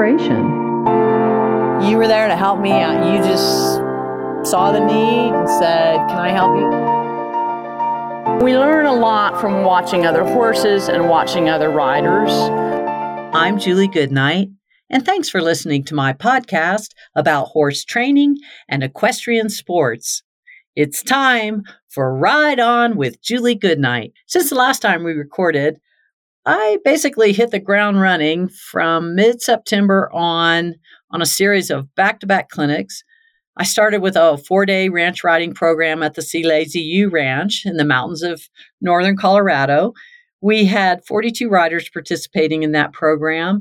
inspiration. You were there to help me out. You just saw the need and said, Can I help you? We learn a lot from watching other horses and watching other riders. I'm Julie Goodnight, and thanks for listening to my podcast about horse training and equestrian sports. It's time for Ride On with Julie Goodnight. Since the last time we recorded, I basically hit the ground running from mid September on on a series of back to back clinics. I started with a four day ranch riding program at the C Lazy U Ranch in the mountains of northern Colorado. We had 42 riders participating in that program.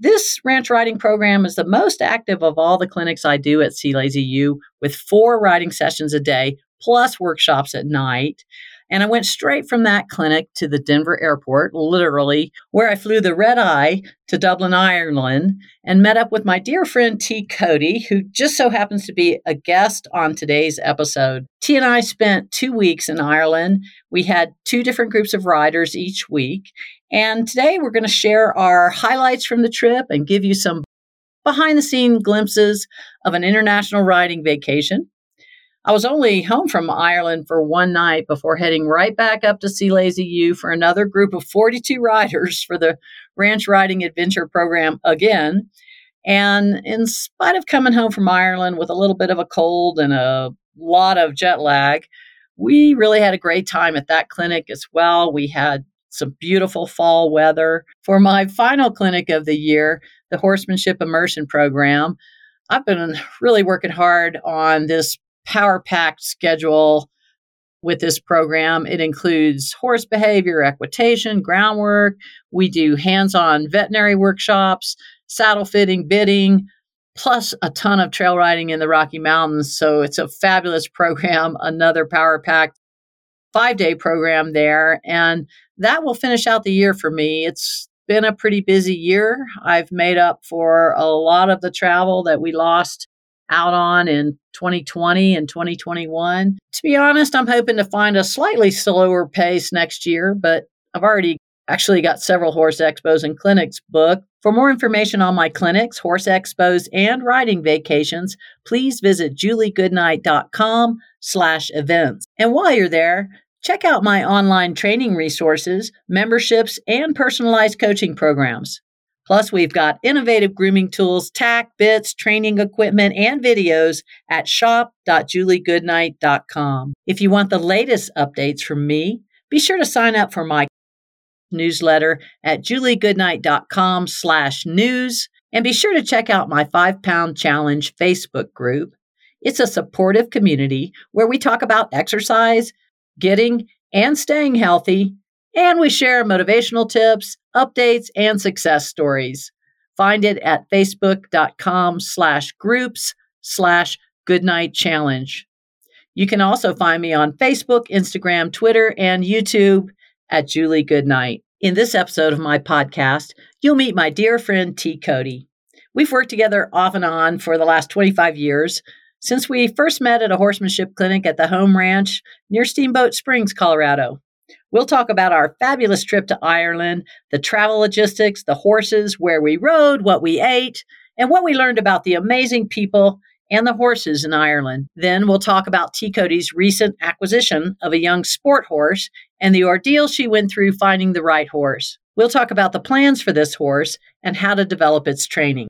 This ranch riding program is the most active of all the clinics I do at C Lazy U, with four riding sessions a day plus workshops at night. And I went straight from that clinic to the Denver airport, literally, where I flew the red eye to Dublin, Ireland, and met up with my dear friend T. Cody, who just so happens to be a guest on today's episode. T and I spent two weeks in Ireland. We had two different groups of riders each week. And today we're going to share our highlights from the trip and give you some behind the scene glimpses of an international riding vacation. I was only home from Ireland for one night before heading right back up to C Lazy U for another group of 42 riders for the Ranch Riding Adventure program again. And in spite of coming home from Ireland with a little bit of a cold and a lot of jet lag, we really had a great time at that clinic as well. We had some beautiful fall weather. For my final clinic of the year, the Horsemanship Immersion Program, I've been really working hard on this power packed schedule with this program. It includes horse behavior, equitation, groundwork. We do hands on veterinary workshops, saddle fitting, bitting, plus a ton of trail riding in the Rocky Mountains. So it's a fabulous program, another power packed five day program there. And that will finish out the year for me. It's been a pretty busy year. I've made up for a lot of the travel that we lost out on in 2020 and 2021. To be honest, I'm hoping to find a slightly slower pace next year, but I've already actually got several horse expos and clinics booked. For more information on my clinics, horse expos, and riding vacations, please visit juliegoodnight.com slash events. And while you're there, check out my online training resources, memberships, and personalized coaching programs. Plus, we've got innovative grooming tools, tack, bits, training equipment, and videos at shop.juliegoodnight.com. If you want the latest updates from me, be sure to sign up for my newsletter at juliegoodnight.com slash news and be sure to check out my five pound challenge Facebook group. It's a supportive community where we talk about exercise, getting and staying healthy, and we share motivational tips, updates, and success stories. Find it at facebook.com slash groups slash goodnight challenge. You can also find me on Facebook, Instagram, Twitter, and YouTube at Julie Goodnight. In this episode of my podcast, you'll meet my dear friend T. Cody. We've worked together off and on for the last 25 years, since we first met at a horsemanship clinic at the home ranch near Steamboat Springs, Colorado. We'll talk about our fabulous trip to Ireland, the travel logistics, the horses, where we rode, what we ate, and what we learned about the amazing people and the horses in Ireland. Then we'll talk about T. Cody's recent acquisition of a young sport horse and the ordeal she went through finding the right horse. We'll talk about the plans for this horse and how to develop its training.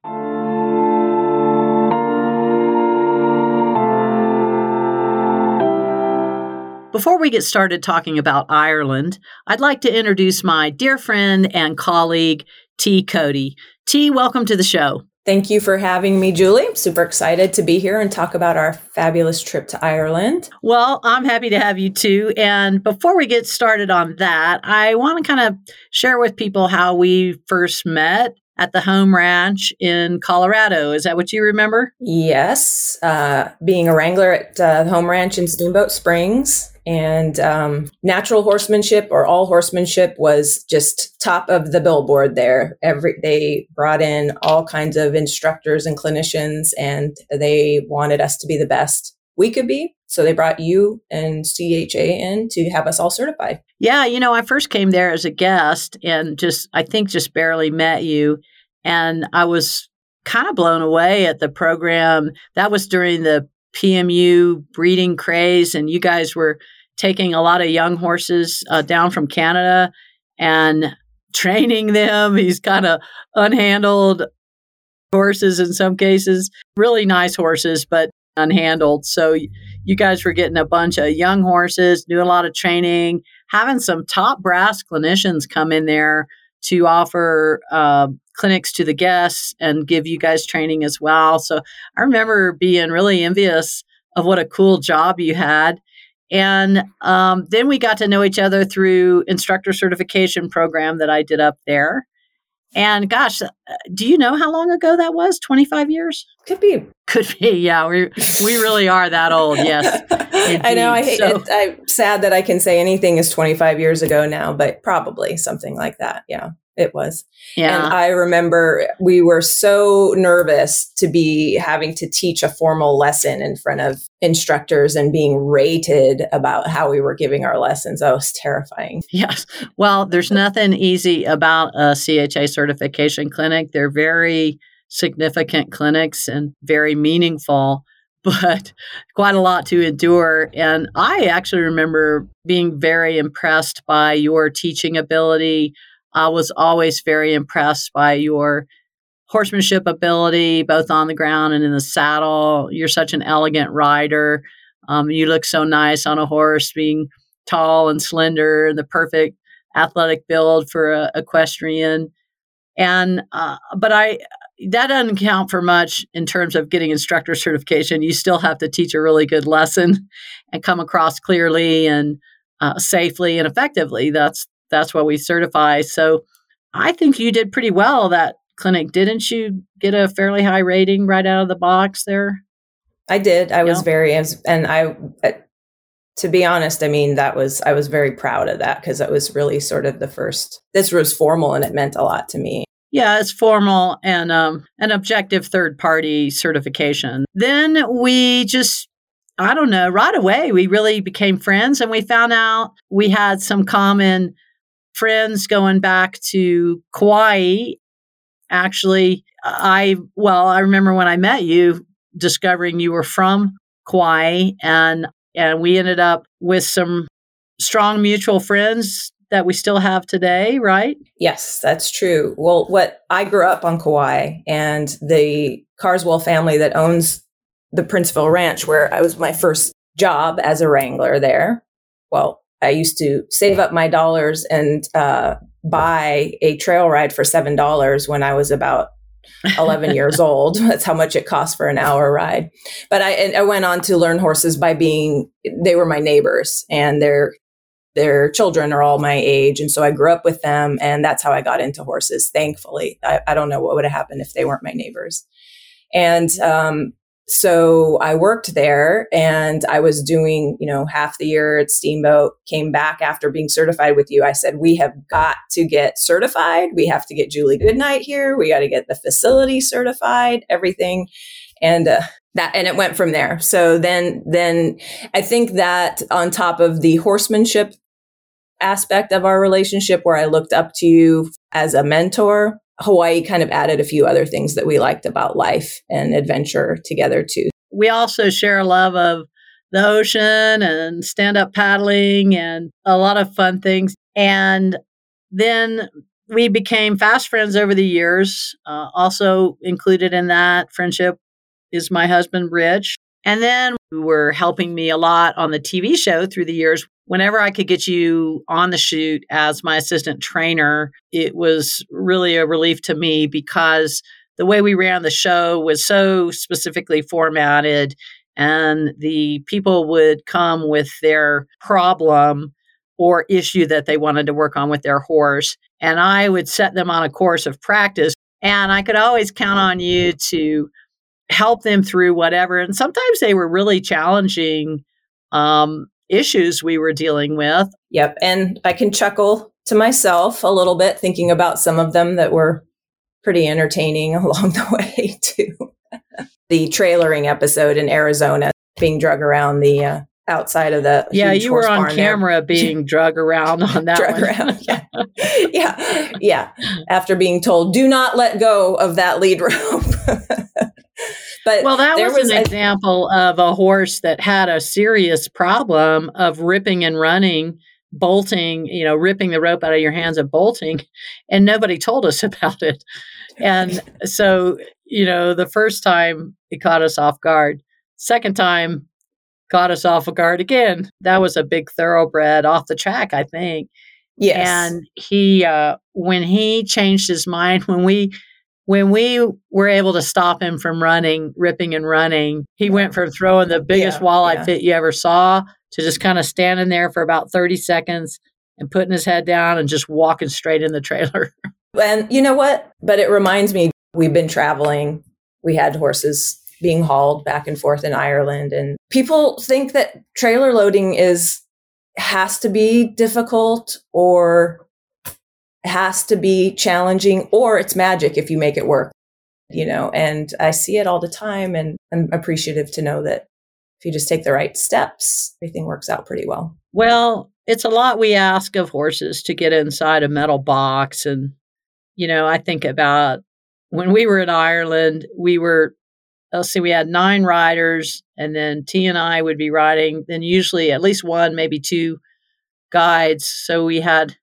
Before we get started talking about Ireland, I'd like to introduce my dear friend and colleague, T. Cody. T, welcome to the show. Thank you for having me, Julie. I'm super excited to be here and talk about our fabulous trip to Ireland. Well, I'm happy to have you too. And before we get started on that, I want to kind of share with people how we first met at the home ranch in Colorado. Is that what you remember? Yes. Uh, being a wrangler at uh, the home ranch in Steamboat Springs and um, natural horsemanship or all horsemanship was just top of the billboard there. Every they brought in all kinds of instructors and clinicians and they wanted us to be the best we could be. So they brought you and CHA in to have us all certified. Yeah you know i first came there as a guest and just i think just barely met you. And i was kind of blown away at the program. That was during the PMU breeding craze, and you guys were taking a lot of young horses uh, down from Canada and training them. He's kind of unhandled horses in some cases, really nice horses, but unhandled. So you guys were getting a bunch of young horses, doing a lot of training, having some top brass clinicians come in there to offer uh, clinics to the guests and give you guys training as well. So I remember being really envious of what a cool job you had. And um, then we got to know each other through instructor certification program that I did up there. And gosh, uh, do you know how long ago that was? 25 years? Could be. Could be. Yeah, we we really are that old. Yes. I know. I hate so, it. I'm sad that I can say anything is 25 years ago now, but probably something like that. Yeah it was. Yeah. And I remember we were so nervous to be having to teach a formal lesson in front of instructors and being rated about how we were giving our lessons. That was terrifying. Yes. Well, there's nothing easy about a CHA certification clinic. They're very significant clinics and very meaningful but quite a lot to endure. And I actually remember being very impressed by your teaching ability, I was always very impressed by your horsemanship ability, both on the ground and in the saddle. You're such an elegant rider. Um, you look so nice on a horse, being tall and slender, the perfect athletic build for a equestrian. And uh, but I that doesn't count for much in terms of getting instructor certification. You still have to teach a really good lesson and come across clearly and uh, safely and effectively. That's that's what we certify. So I think you did pretty well that clinic. Didn't you get a fairly high rating right out of the box there? I did. I was very, and I, to be honest, I mean, that was, I was very proud of that because it was really sort of the first, this was formal and it meant a lot to me. Yeah, it's formal and um, an objective third party certification. Then we just I don't know, right away, we really became friends and we found out we had some common friends going back to Kauai. Actually, I, well, I remember when I met you, discovering you were from Kauai and and we ended up with some strong mutual friends that we still have today, right? Yes, that's true. Well, what I grew up on Kauai and the Carswell family that owns the Princeville Ranch, where I was my first job as a wrangler there. Well, I used to save up my dollars and uh, buy a trail ride for seven dollars when I was about 11 years old. That's how much it cost for an hour ride. But I, I went on to learn horses by being, they were my neighbors and their, their children are all my age. And so I grew up with them and that's how I got into horses. Thankfully, I, I don't know what would have happened if they weren't my neighbors. And, um, so I worked there and I was doing, you know, half the year at Steamboat, came back after being certified with you. I said, we have got to get certified. We have to get Julie Goodnight here. We got to get the facility certified, everything. And, uh, that and it went from there. So then then I think that on top of the horsemanship aspect of our relationship where I looked up to you as a mentor, Hawaii kind of added a few other things that we liked about life and adventure together too. We also share a love of the ocean and stand up paddling and a lot of fun things. And then we became fast friends over the years. Uh, also included in that friendship is my husband, Rich. And then were helping me a lot on the TV show through the years whenever I could get you on the shoot as my assistant trainer, it was really a relief to me because the way we ran the show was so specifically formatted and the people would come with their problem or issue that they wanted to work on with their horse and I would set them on a course of practice and I could always count on you to help them through whatever and sometimes they were really challenging um, issues we were dealing with. Yep. And I can chuckle to myself a little bit thinking about some of them that were pretty entertaining along the way, too. the trailering episode in Arizona being drug around the uh, outside of the yeah you were on camera there. being drug around on that drug around yeah yeah yeah after being told do not let go of that lead rope but well, that was, was an a- example of a horse that had a serious problem of ripping and running, bolting, you know, ripping the rope out of your hands and bolting, and nobody told us about it. And so, you know, the first time it caught us off guard. Second time caught us off guard again. That was a big thoroughbred off the track, I think. yes. And he, uh, when he changed his mind, when we, when we were able to stop him from running, ripping and running, he went from throwing the biggest Yeah, walleye yeah. fit you ever saw to just kind of standing there for about 30 seconds and putting his head down and just walking straight in the trailer. And you know what? But it reminds me, we've been traveling. We had horses being hauled back and forth in Ireland, and people think that trailer loading is has to be difficult or has to be challenging or it's magic if you make it work. You know, and I see it all the time, and I'm appreciative to know that if you just take the right steps, everything works out pretty well. Well, it's a lot we ask of horses to get inside a metal box. And, you know, I think about when we were in Ireland, we were, let's see, we had nine riders, and then T and I would be riding, then usually at least one, maybe two guides. So we had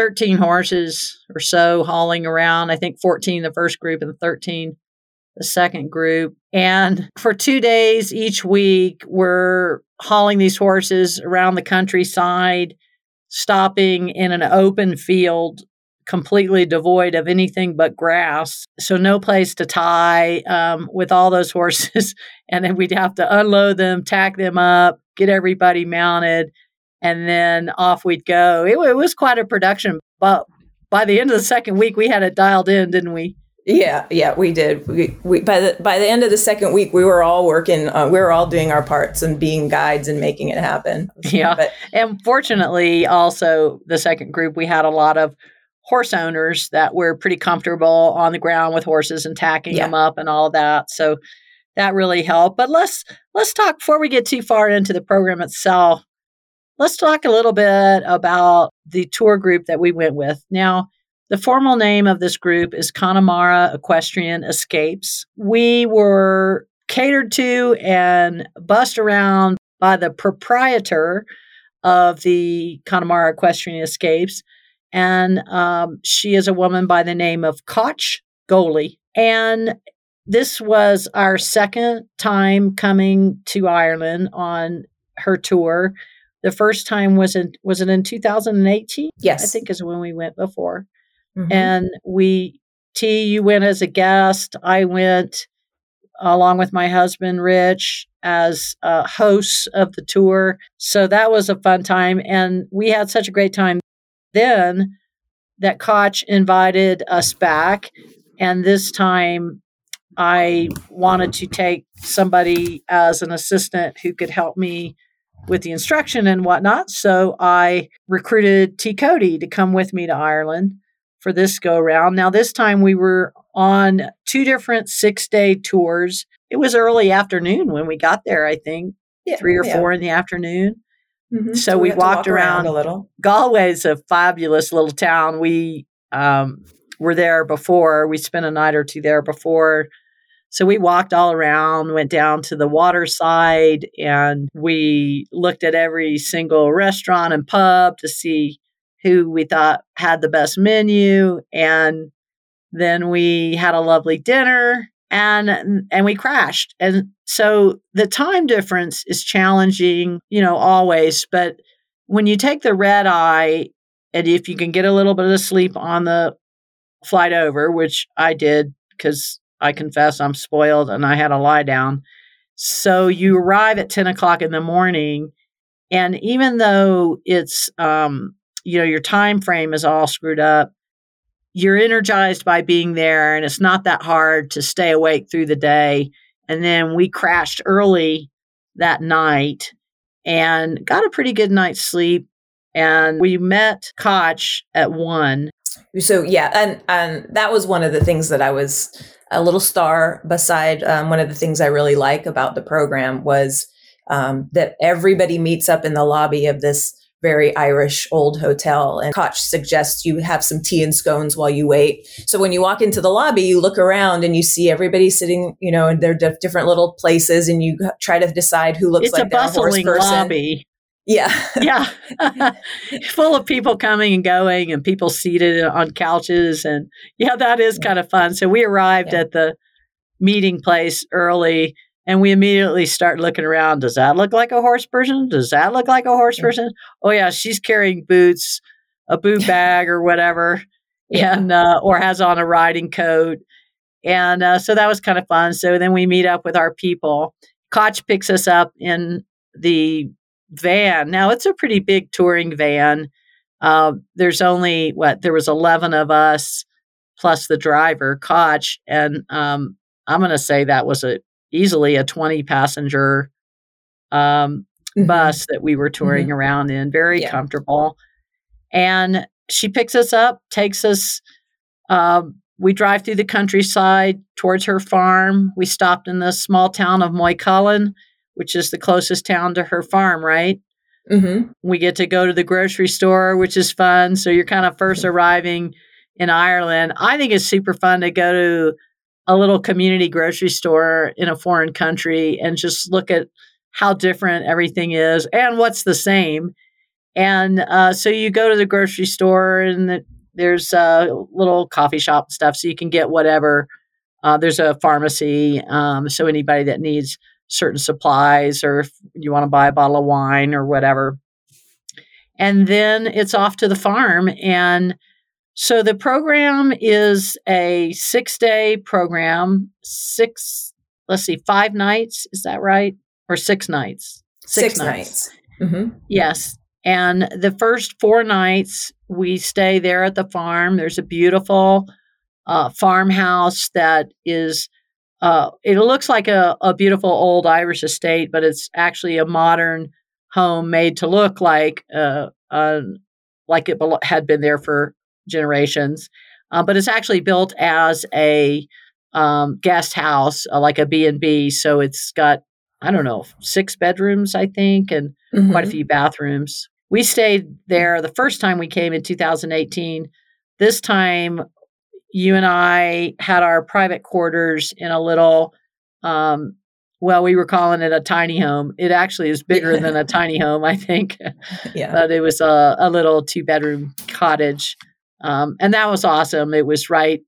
13 horses or so hauling around. I think 14 the first group and 13 the second group. And for two days each week, we're hauling these horses around the countryside, stopping in an open field completely devoid of anything but grass. So, no place to tie um, with all those horses. and then we'd have to unload them, tack them up, get everybody mounted, and then off we'd go. It, it was quite a production. But by the end of the second week, we had it dialed in, didn't we? Yeah, yeah, we did. We, we by the by the end of the second week, we were all working. Uh, we were all doing our parts and being guides and making it happen. Yeah. but And fortunately, also the second group, we had a lot of horse owners that were pretty comfortable on the ground with horses and tacking Yeah. them up and all that. So that really helped. But let's let's talk before we get too far into the program itself. Let's talk a little bit about the tour group that we went with. Now, the formal name of this group is Connemara Equestrian Escapes. We were catered to and bussed around by the proprietor of the Connemara Equestrian Escapes. And um, she is a woman by the name of Cait Goalie. And this was our second time coming to Ireland on her tour. The first time was in was it in 2018? yes, I think is when we went before. Mhm. And we T, you went as a guest. I went along with my husband Rich as uh, hosts of the tour. So that was a fun time, and we had such a great time. Then that Cait invited us back, and this time I wanted to take somebody as an assistant who could help me with the instruction and whatnot. So I recruited T Cody to come with me to Ireland for this go around. Now, this time we were on two different six day tours. It was early afternoon when we got there, I think, Yeah, three or yeah. four in the afternoon. Mhm. So we had to walked walk around- a little. Galway's a fabulous little town. We um, were there before. We spent a night or two there before. So we walked all around, went down to the water side, and we looked at every single restaurant and pub to see who we thought had the best menu. And then we had a lovely dinner and and we crashed. And so the time difference is challenging, you know, always, but when you take the red eye and if you can get a little bit of sleep on the flight over, which I did because I confess I'm spoiled and I had a lie down. So you arrive at 10 o'clock in the morning, and even though it's, um, you know, your time frame is all screwed up, you're energized by being there, and it's not that hard to stay awake through the day. And then we crashed early that night and got a pretty good night's sleep. And we met Cait at one. So yeah, and and that was one of the things that I was a little star beside. Um, one of the things I really like about the program was um, that everybody meets up in the lobby of this very Irish old hotel. And Cait suggests you have some tea and scones while you wait. So when you walk into the lobby, you look around and you see everybody sitting, you know, in their different little places, and you try to decide who looks it's like a bustling lobby. Yeah. yeah. Full of people coming and going and people seated on couches. And yeah, that is kind of fun. So we arrived yeah. at the meeting place early and we immediately start looking around. Does that look like a horse person? Does that look like a horse yeah. person? Oh yeah, she's carrying boots, a boot bag or whatever, yeah. and uh, or has on a riding coat. And uh, so that was kind of fun. So then we meet up with our people. Cait picks us up in the van. Now it's a pretty big touring van. Uh, there's only what there was 11 of us plus the driver, Cait, and um, I'm going to say that was a easily a 20 passenger um, mm-hmm. bus that we were touring mm-hmm. around in, very yeah. comfortable. And she picks us up, takes us. Uh, we drive through the countryside towards her farm. We stopped in the small town of Moycullen, which is the closest town to her farm, right? Mm-hmm. We get to go to the grocery store, which is fun. So you're kind of first arriving in Ireland. I think it's super fun to go to a little community grocery store in a foreign country and just look at how different everything is and what's the same. And uh, so you go to the grocery store and the, there's a little coffee shop stuff, so you can get whatever. Uh, there's a pharmacy, um, so anybody that needs certain supplies or if you want to buy a bottle of wine or whatever. And then it's off to the farm and so the program is a six day program, six, let's see, five nights. Is that right? Or six nights? Six, six nights. nights. Mm-hmm. Yes. And the first four nights, we stay there at the farm. There's a beautiful uh, farmhouse that is, uh, it looks like a, a beautiful old Irish estate, but it's actually a modern home made to look like uh, uh, like it had been there for generations, uh, but it's actually built as a um, guest house, uh, like a B and B. So it's got I don't know six bedrooms, I think, and mm-hmm. quite a few bathrooms. We stayed there the first time we came in 2018. This time, you and I had our private quarters in a little um, well, we were calling it a tiny home. It actually is bigger than a tiny home, I think. Yeah. But it was a, a little two bedroom cottage. Um, and that was awesome. It was right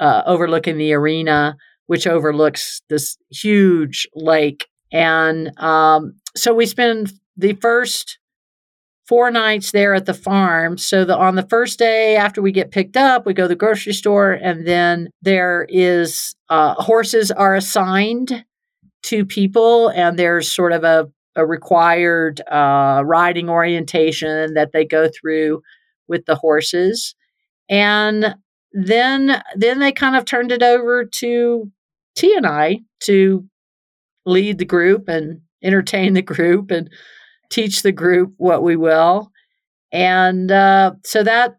uh, overlooking the arena, which overlooks this huge lake. And um, so we spend the first four nights there at the farm. So the, on the first day after we get picked up, we go to the grocery store, and then there is uh, horses are assigned to people, and there's sort of a, a required uh, riding orientation that they go through with the horses and then then they kind of turned it over to T and I to lead the group and entertain the group and teach the group what we will. And uh, so that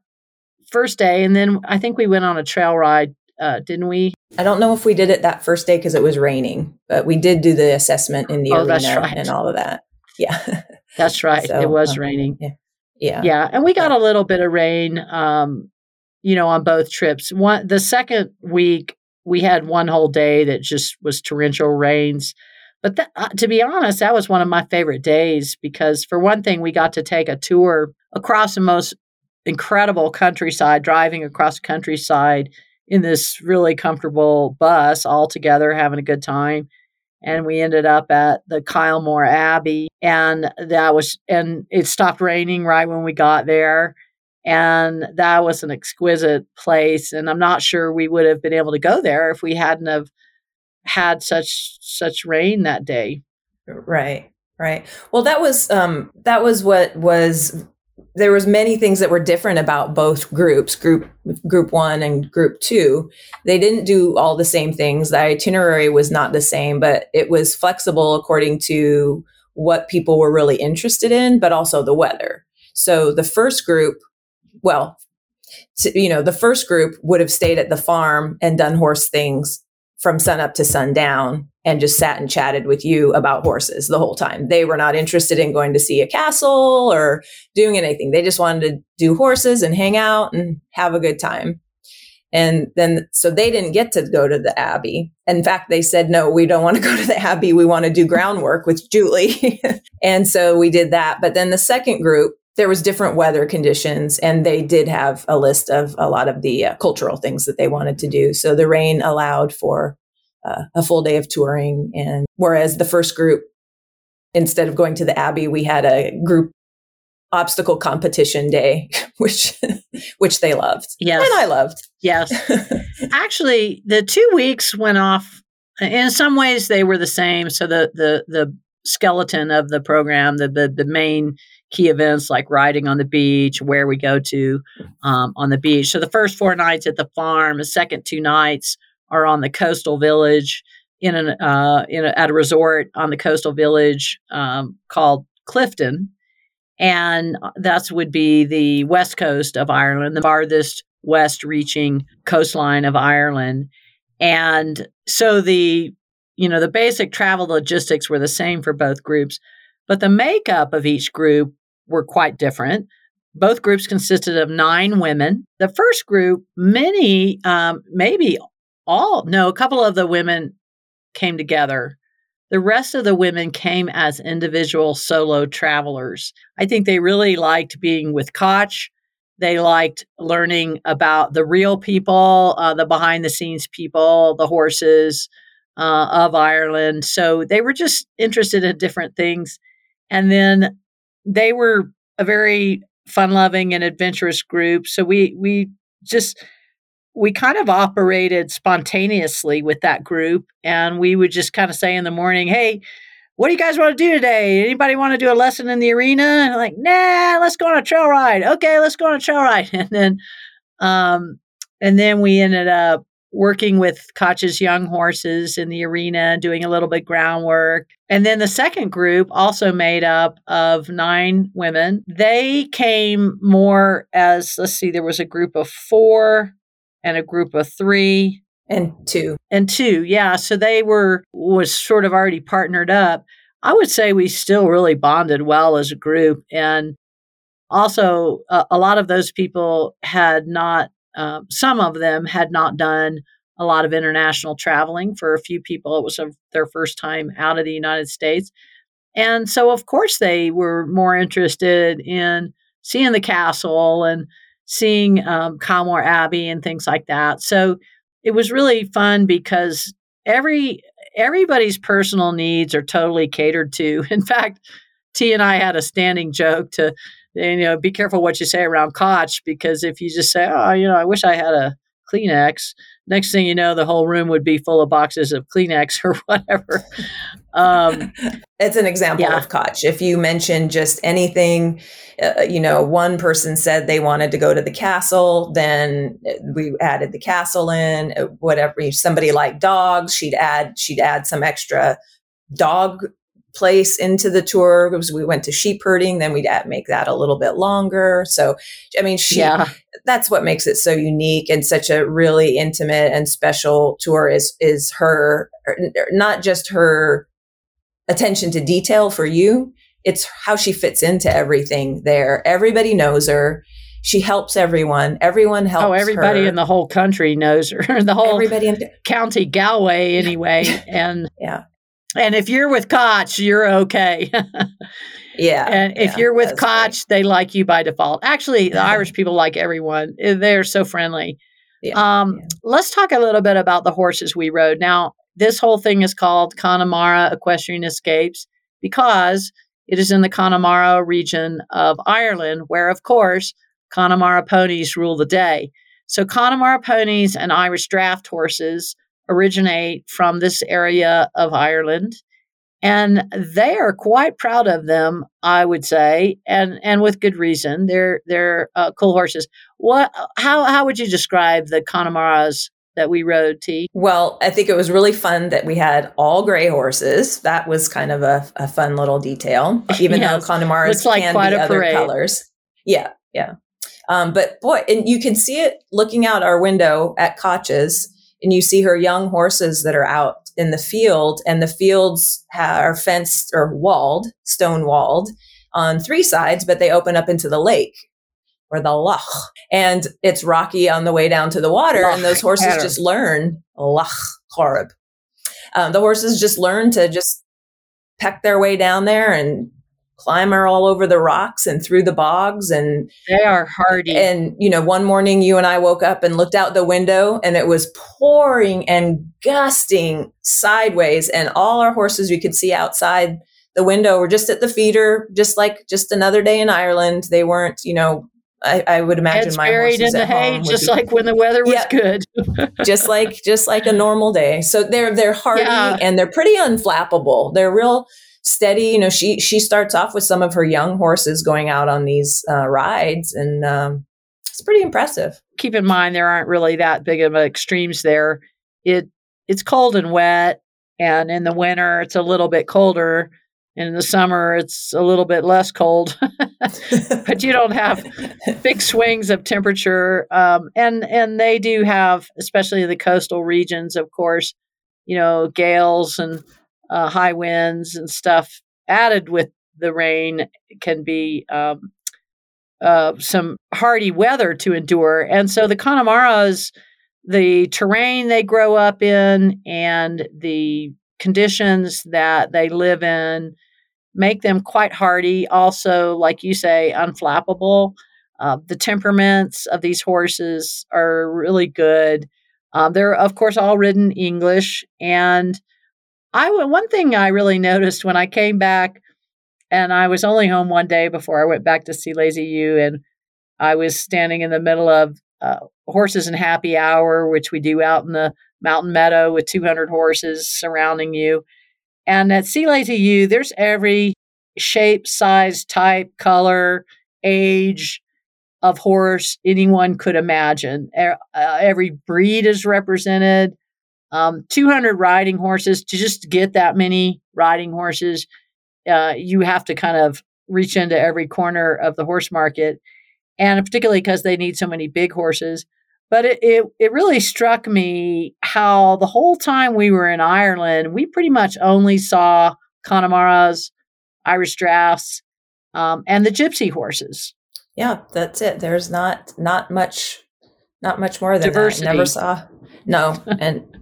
first day, and then I think we went on a trail ride, uh, didn't we? I don't know if we did it that first day because it was raining, but we did do the assessment in the oh, arena right. and all of that. Yeah, that's right. So, it was um, raining. Yeah. yeah, yeah, and we got a little bit of rain. Um, you know, on both trips. One the second week we had one whole day that just was torrential rains. But uh, to be honest, that was one of my favorite days because for one thing we got to take a tour across the most incredible countryside, driving across countryside in this really comfortable bus all together having a good time. And we ended up at the Kylemore Abbey and that was and it stopped raining right when we got there. And that was an exquisite place and i'm not sure we would have been able to go there if we hadn't have had such such rain that day. Right right. Well that was um that was what was there was many things that were different about both groups group group 1 and group 2 they didn't do all the same things. The itinerary was not the same but it was flexible according to what people were really interested in but also the weather. So the first group well, you know, the first group would have stayed at the farm and done horse things from sun up to sundown. and just sat and chatted with you about horses the whole time. They were not interested in going to see a castle or doing anything. They just wanted to do horses and hang out and have a good time. And then, so they didn't get to go to the Abbey. In fact, they said, no, we don't want to go to the Abbey. We want to do groundwork with Julie. and so we did that. But then the second group, there was different weather conditions and they did have a list of a lot of the uh, cultural things that they wanted to do. So the rain allowed for uh, a full day of touring. And whereas the first group, instead of going to the Abbey, we had a group obstacle competition day, which which they loved. Yes. And I loved. Yes. Actually, the two weeks went off in some ways they were the same. So the the the skeleton of the program, the the, the main key events like riding on the beach, where we go to um, on the beach. So the first four nights at the farm, the second two nights are on the coastal village in an uh, in a, at a resort on the coastal village um, called Clifden, and that would be the west coast of Ireland, the farthest west reaching coastline of Ireland. And so the you know the basic travel logistics were the same for both groups, but the makeup of each group were quite different. Both groups consisted of nine women. The first group, many, um, maybe all, no, a couple of the women came together the rest of the women came as individual solo travelers. I think they really liked being with Cait. They liked learning about the real people, uh, the behind the scenes people, the horses uh, of Ireland. So they were just interested in different things. And then they were a very fun loving and adventurous group. So we, we just, we kind of operated spontaneously with that group. And we would just kind of say in the morning hey what do you guys want to do today? Anybody want to do a lesson in the arena? And like nah let's go on a trail ride. Okay let's go on a trail ride. And then um and then we ended up working with Cait's young horses in the arena, doing a little bit of groundwork. And then the second group, also made up of nine women, they came more as let's see, there was a group of four and a group of three. And two. And two yeah. So they were was sort of already partnered up. I would say we still really bonded well as a group. And also uh, a lot of those people had not uh, some of them had not done a lot of international traveling for a few people it was a, their first time out of the united states and so of course they were more interested in seeing the castle and seeing um, Kylemore Abbey and things like that. So it was really fun because every everybody's personal needs are totally catered to. In fact, T and I had a standing joke to you know be careful what you say around Cait because if you just say oh you know I wish I had a Kleenex next thing you know, the whole room would be full of boxes of Kleenex or whatever. Um, it's an example yeah. of Cait. If you mention just anything, uh, you know, one person said they wanted to go to the castle, then we added the castle in. Uh, whatever somebody liked dogs, she'd add she'd add some extra dog place into the tour because we went to sheep herding then we'd make that a little bit longer so i mean she yeah. that's what makes it so unique and such a really intimate and special tour is is her er, er, not just her attention to detail for you it's how she fits into everything there everybody knows her she helps everyone. Everyone oh, helps. Oh, everybody her. in the whole country knows her. the whole everybody in county Galway, anyway. And yeah, and if you're with Cait, you're okay. yeah. And if yeah, you're with Cait, they like you by default. Actually, the Irish people like everyone. Eh, they're so friendly. Yeah, um, yeah. Let's talk a little bit about the horses we rode. Now, this whole thing is called Connemara Equestrian Escapes because it is in the Connemara region of Ireland, where, of course, Connemara ponies rule the day. So, Connemara ponies and Irish draft horses originate from this area of Ireland. And they are quite proud of them, I would say, and, and with good reason. They're they're uh, cool horses. What how how would you describe the Connemaras that we rode, T? Well, I think it was really fun that we had all gray horses. That was kind of a, a fun little detail, even yes. though Connemaras like can be other parade. colors. Yeah, yeah. Um, but boy, and you can see it looking out our window at Cait's and you see her young horses that are out in the field, and the fields are fenced or walled, stone walled on three sides, but they open up into the lake or the loch. And it's rocky on the way down to the water. Loch and those horses just learn loch horeb. Um, the horses just learn to just peck their way down there and climber all over the rocks and through the bogs and they are hardy and you know one morning you and i woke up and looked out the window and it was pouring and gusting sideways and all our horses we could see outside the window were just at the feeder just like just another day in ireland they weren't you know I, I, would imagine Heads my buried in the hay, just be, like when the weather was yeah, good. just like just like a normal day. So they're they're hardy yeah. and they're pretty unflappable. They're real steady. You know, she she starts off with some of her young horses going out on these uh, rides, and um, it's pretty impressive. Keep in mind there aren't really that big of extremes there. It it's cold and wet, and in the winter it's a little bit colder. In the summer, it's a little bit less cold, but you don't have big swings of temperature. Um, and and they do have, especially the coastal regions, of course, you know, gales and uh, high winds and stuff added with the rain can be um, uh, some hardy weather to endure. And so the Connemara's, the terrain they grow up in and the conditions that they live in make them quite hardy. Also, like you say, unflappable. Uh, the temperaments of these horses are really good. Um, they're, of course, all ridden English, and I one thing I really noticed when I came back, and I was only home one day before I went back to C Lazy U, and I was standing in the middle of uh, horses and happy hour, which we do out in the mountain meadow with 200 horses surrounding you. And at C Lazy U, there's every shape, size, type, color, age of horse anyone could imagine. Uh, every breed is represented um, 200 riding horses to just get that many riding horses uh, you have to kind of reach into every corner of the horse market and particularly because they need so many big horses. But it, it, it really struck me how the whole time we were in ireland we pretty much only saw Connemara's irish draughts um, and the gypsy horses. Yeah that's it. There's not not much not much more than Diversity. that. I never saw no and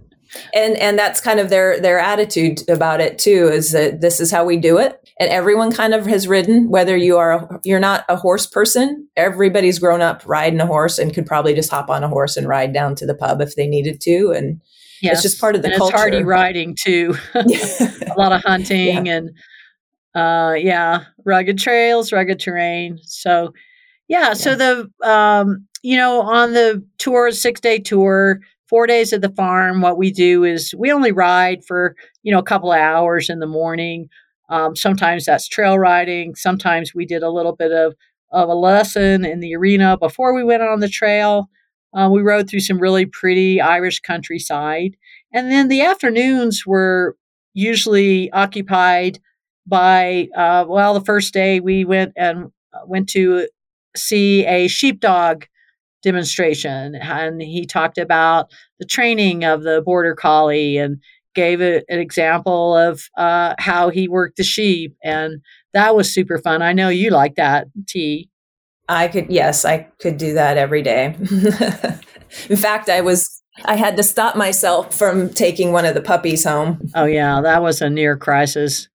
and and that's kind of their their attitude about it too is that this is how we do it and everyone kind of has ridden whether you are a, you're not a horse person everybody's grown up riding a horse and could probably just hop on a horse and ride down to the pub if they needed to and yes. it's just part of the and culture it's hardy riding too a lot of hunting yeah. and uh yeah rugged trails rugged terrain so yeah, yeah. so the um you know on the tour six day tour four days at the farm what we do is we only ride for you know a couple of hours in the morning. Um, sometimes that's trail riding. Sometimes we did a little bit of of a lesson in the arena before we went on the trail. Uh, we rode through some really pretty irish countryside. And then the afternoons were usually occupied by uh, well the first day we went and uh, went to see a sheepdog demonstration and he talked about the training of the border collie and gave a, an example of uh, how he worked the sheep and that was super fun. I know you like that t. I could yes i could do that every day. In fact i was i had to stop myself from taking one of the puppies home. Oh yeah that was a near crisis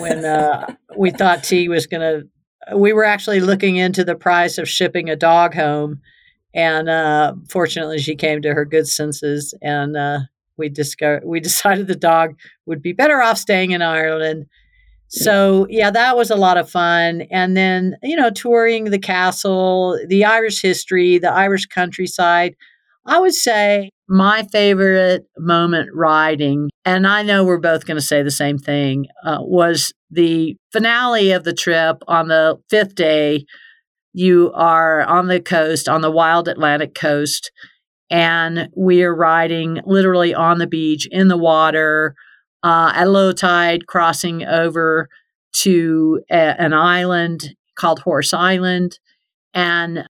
when uh, we thought t was going to we were actually looking into the price of shipping a dog home and uh, fortunately, she came to her good senses, and uh, we discovered we decided the dog would be better off staying in Ireland. So yeah, that was a lot of fun. And then you know, touring the castle, the Irish history, the Irish countryside. I would say my favorite moment riding, and I know we're both going to say the same thing, uh, was the finale of the trip on the fifth day you are on the coast, on the wild Atlantic coast, and we are riding literally on the beach in the water uh, at low tide, crossing over to a, an island called Horse Island. And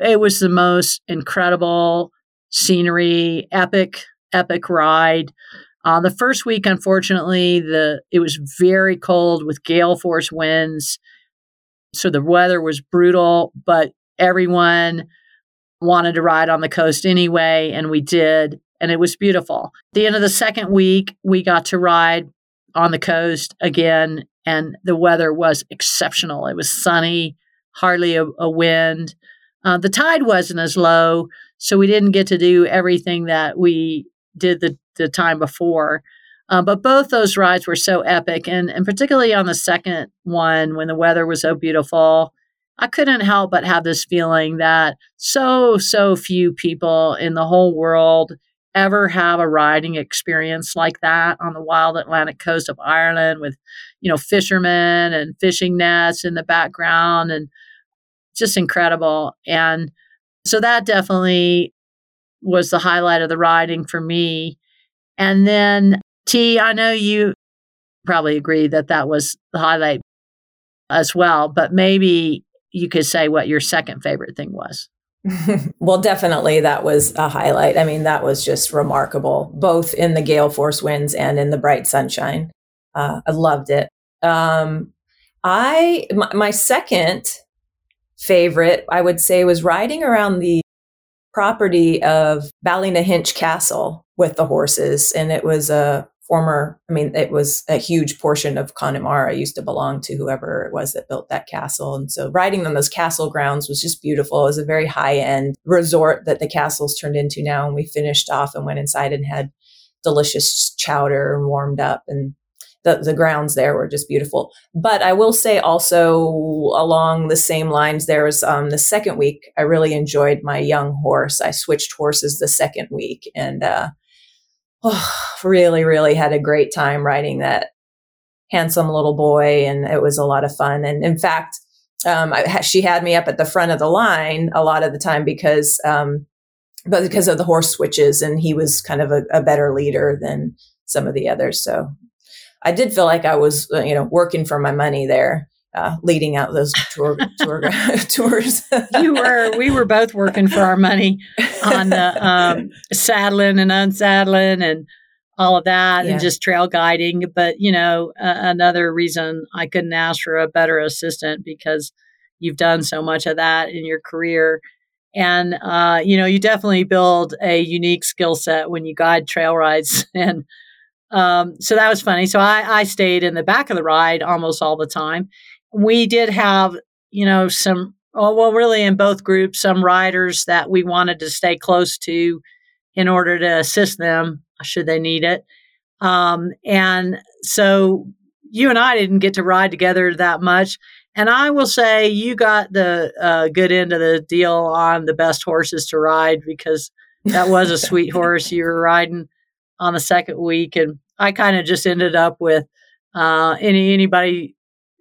it was the most incredible scenery, epic, epic ride. Uh, the first week, unfortunately, the it was very cold with gale force winds, so the weather was brutal. But everyone wanted to ride on the coast anyway, and we did, and it was beautiful. At the end of the second week, we got to ride on the coast again, and the weather was exceptional. It was sunny, hardly a, a wind. Uh, the tide wasn't as low, so we didn't get to do everything that we did the the time before. Uh, but both those rides were so epic, and and particularly on the second one when the weather was so beautiful, I couldn't help but have this feeling that so so few people in the whole world ever have a riding experience like that on the wild Atlantic coast of Ireland with, you know, fishermen and fishing nets in the background and just incredible. And so that definitely was the highlight of the riding for me. And then T, I know you probably agree that that was the highlight as well, but maybe you could say what your second favorite thing was. well, definitely that was a highlight. I mean, that was just remarkable, both in the gale force winds and in the bright sunshine. Uh, I loved it. Um, I my, my second favorite, I would say, was riding around the property of Ballynahinch Castle with the horses, and it was a former, I mean, it was a huge portion of Connemara used to belong to whoever it was that built that castle. And so riding on those castle grounds was just beautiful. It was a very high end resort that the castle's turned into now. And we finished off and went inside and had delicious chowder and warmed up and the, the grounds there were just beautiful. But I will say also along the same lines, there was um, the second week, I really enjoyed my young horse. I switched horses the second week and uh, oh, really, really had a great time writing that handsome little boy. And it was a lot of fun. And in fact, um, I, she had me up at the front of the line a lot of the time because, um, but because of the horse switches, and he was kind of a, a, better leader than some of the others. So I did feel like I was, uh, you know, working for my money there uh, leading out those tour, tour tours. you were, we were both working for our money on the um, saddling and unsaddling and all of that, yeah. and just trail guiding. But you know, uh, another reason I couldn't ask for a better assistant because you've done so much of that in your career. And uh, you know, you definitely build a unique skill set when you guide trail rides and um, so that was funny. So I, I stayed in the back of the ride almost all the time we did have, you know, some, oh, well, really in both groups, some riders that we wanted to stay close to in order to assist them should they need it. Um, and so you and I didn't get to ride together that much. And I will say you got the uh, good end of the deal on the best horses to ride because that was a sweet horse you were riding on the second week. And I kind of just ended up with uh, any anybody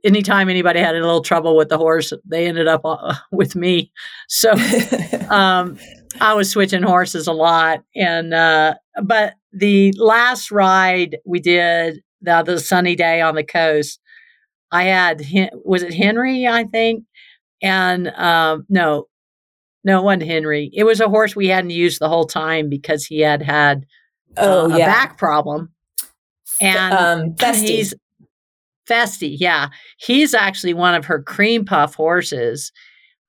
anytime anybody had a little trouble with the horse, they ended up uh, with me. So um, I was switching horses a lot. And, uh, but the last ride we did, the, other sunny day on the coast, I had, was it Henry, I think? And um, no, no, it wasn't Henry. It was a horse we hadn't used the whole time because he had had uh, oh, a back problem. And um, he's Festy, yeah. He's actually one of her cream puff horses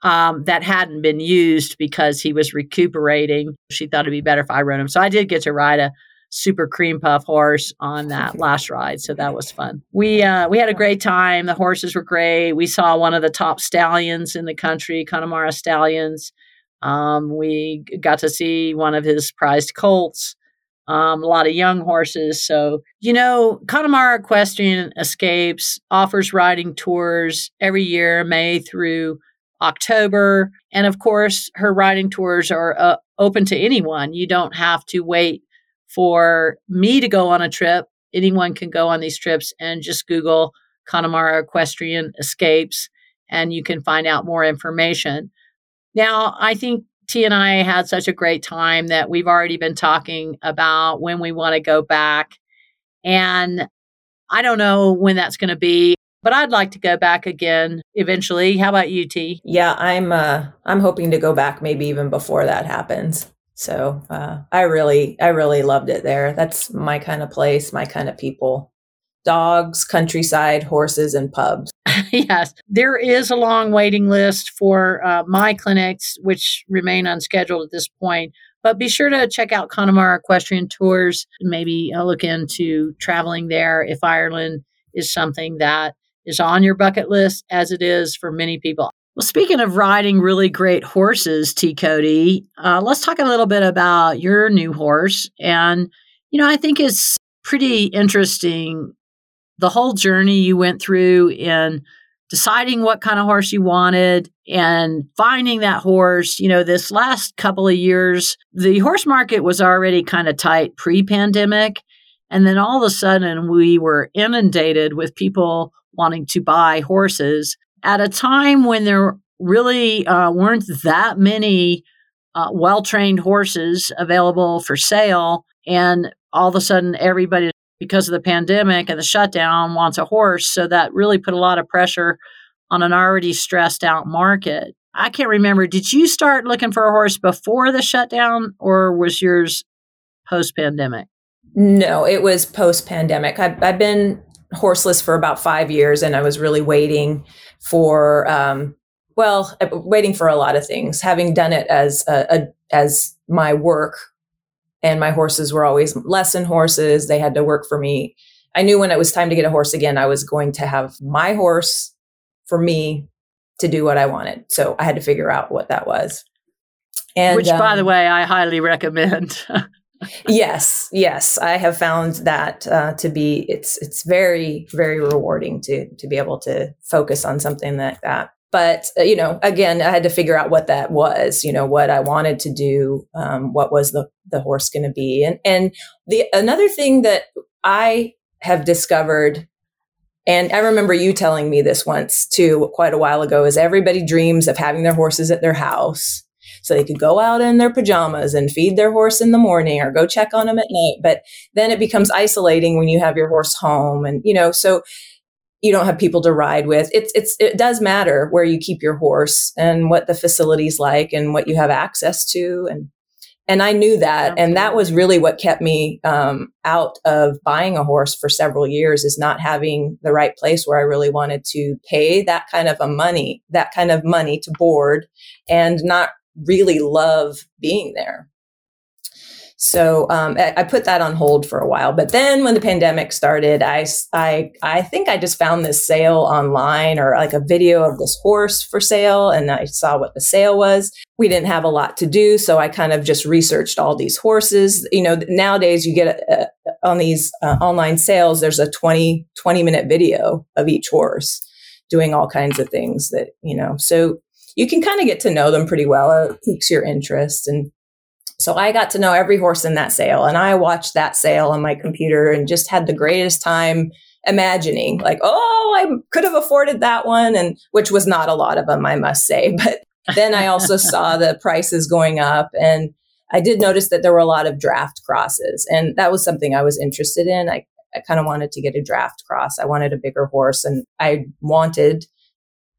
um, that hadn't been used because he was recuperating. She thought it'd be better if I rode him. So I did get to ride a super cream puff horse on that last ride. So that was fun. We uh, we had a great time. The horses were great. We saw one of the top stallions in the country, Connemara Stallions. Um, we got to see one of his prized colts um, a lot of young horses. So, you know, Connemara Equestrian Escapes offers riding tours every year, May through October. And of course, her riding tours are uh, open to anyone. You don't have to wait for me to go on a trip. Anyone can go on these trips and just Google Connemara Equestrian Escapes and you can find out more information. Now, I think T and I had such a great time that we've already been talking about when we want to go back. And I don't know when that's going to be, but I'd like to go back again eventually. How about you, T? Yeah, I'm uh I'm hoping to go back maybe even before that happens. So uh, I really, I really loved it there. That's my kind of place, my kind of people. Dogs, countryside, horses, and pubs. yes, there is a long waiting list for uh, my clinics, which remain unscheduled at this point. But be sure to check out Connemara Equestrian Tours. Maybe uh, look into traveling there if Ireland is something that is on your bucket list, as it is for many people. Well, speaking of riding really great horses, T. Cody, uh, let's talk a little bit about your new horse. And, you know, I think it's pretty interesting the whole journey you went through in deciding what kind of horse you wanted and finding that horse. You know, this last couple of years, the horse market was already kind of tight pre pandemic. And then all of a sudden, we were inundated with people wanting to buy horses at a time when there really uh, weren't that many uh, well trained horses available for sale. And all of a sudden, everybody, because of the pandemic and the shutdown, wants a horse. So that really put a lot of pressure on an already stressed out market. I can't remember. Did you start looking for a horse before the shutdown or was yours post pandemic? No, it was post pandemic. I've, I've been horseless for about five years and I was really waiting for, um, well, uh, waiting for a lot of things, having done it as a, a, as my work and my horses were always lesson horses. They had to work for me. I knew when it was time to get a horse again, I was going to have my horse for me to do what I wanted. So I had to figure out what that was. And, Which, um, by the um, way, I highly recommend. yes, yes, I have found that uh, to be it's it's very very rewarding to to be able to focus on something like that. But uh, you know, again, I had to figure out what that was. You know, what I wanted to do. Um, what was the the horse going to be? And and the another thing that I have discovered and I remember you telling me this once too, quite a while ago, is everybody dreams of having their horses at their house so they could go out in their pajamas and feed their horse in the morning or go check on them at night. But then it becomes isolating when you have your horse home and, you know, so you don't have people to ride with. It's, it's, it does matter where you keep your horse and what the facilities like and what you have access to. And, and I knew that. Absolutely. And that was really what kept me um, out of buying a horse for several years is not having the right place where I really wanted to pay that kind of a money, that kind of money to board and not really love being there. So um, I, put that on hold for a while. But then when the pandemic started, I, I, I think I just found this sale online or like a video of this horse for sale. And I saw what the sale was. We didn't have a lot to do. So I kind of just researched all these horses. You know, nowadays you get a, on these uh, online sales, there's a 20, 20 minute video of each horse doing all kinds of things that, you know, so you can kind of get to know them pretty well. It piques your interest. And so I got to know every horse in that sale and I watched that sale on my computer and just had the greatest time imagining like, oh, I could have afforded that one. And which was not a lot of them, I must say. But then I also saw the prices going up and I did notice that there were a lot of draft crosses and that was something I was interested in. I, I kind of wanted to get a draft cross. I wanted a bigger horse and I wanted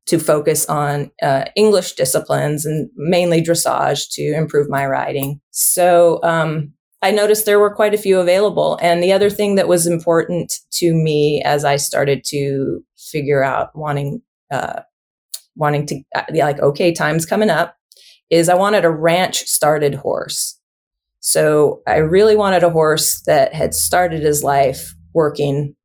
to focus on uh, English disciplines and mainly dressage to improve my riding. So um, I noticed there were quite a few available. And the other thing that was important to me as I started to figure out wanting, uh, wanting to, uh, like, okay, time's coming up, is I wanted a ranch started horse. So I really wanted a horse that had started his life working,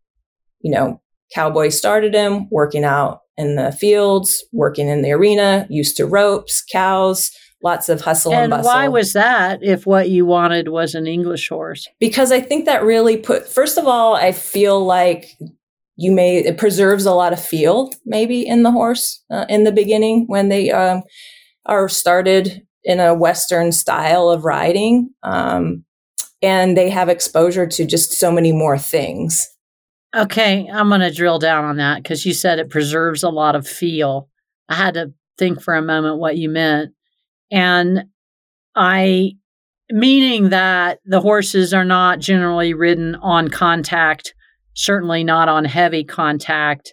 you know, cowboy started him working out in the fields, working in the arena, used to ropes, cows, lots of hustle and, and bustle. Why was that if what you wanted was an English horse? Because I think that really put, first of all, I feel like you may, it preserves a lot of feel maybe in the horse uh, in the beginning when they um, are started in a Western style of riding. Um, and they have exposure to just so many more things Okay, I'm going to drill down on that because you said it preserves a lot of feel. I had to think for a moment what you meant. And I, meaning that the horses are not generally ridden on contact, certainly not on heavy contact.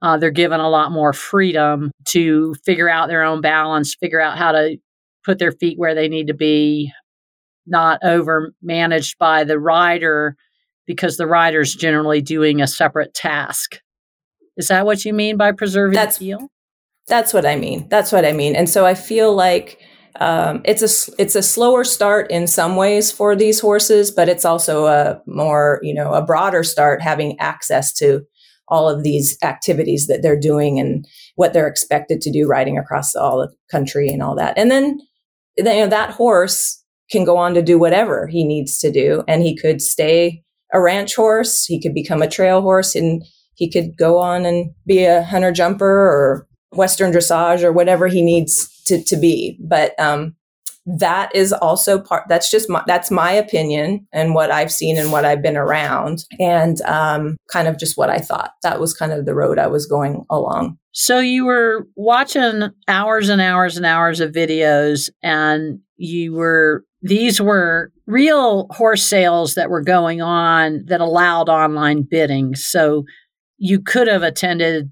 Uh, they're given a lot more freedom to figure out their own balance, figure out how to put their feet where they need to be, not over managed by the rider because the rider's generally doing a separate task. Is that what you mean by preserving That's- the heel? That's what I mean. That's what I mean. And so I feel like um, it's a it's a slower start in some ways for these horses, but it's also a more you know a broader start having access to all of these activities that they're doing and what they're expected to do riding across all the country and all that. And then you know that horse can go on to do whatever he needs to do, and he could stay a ranch horse, he could become a trail horse, and he could go on and be a hunter jumper or Western dressage or whatever he needs to, to be. But um, that is also part, that's just my, that's my opinion and what I've seen and what I've been around and um, kind of just what I thought. That was kind of the road I was going along. So you were watching hours and hours and hours of videos, and you were, these were real horse sales that were going on that allowed online bidding. So you could have attended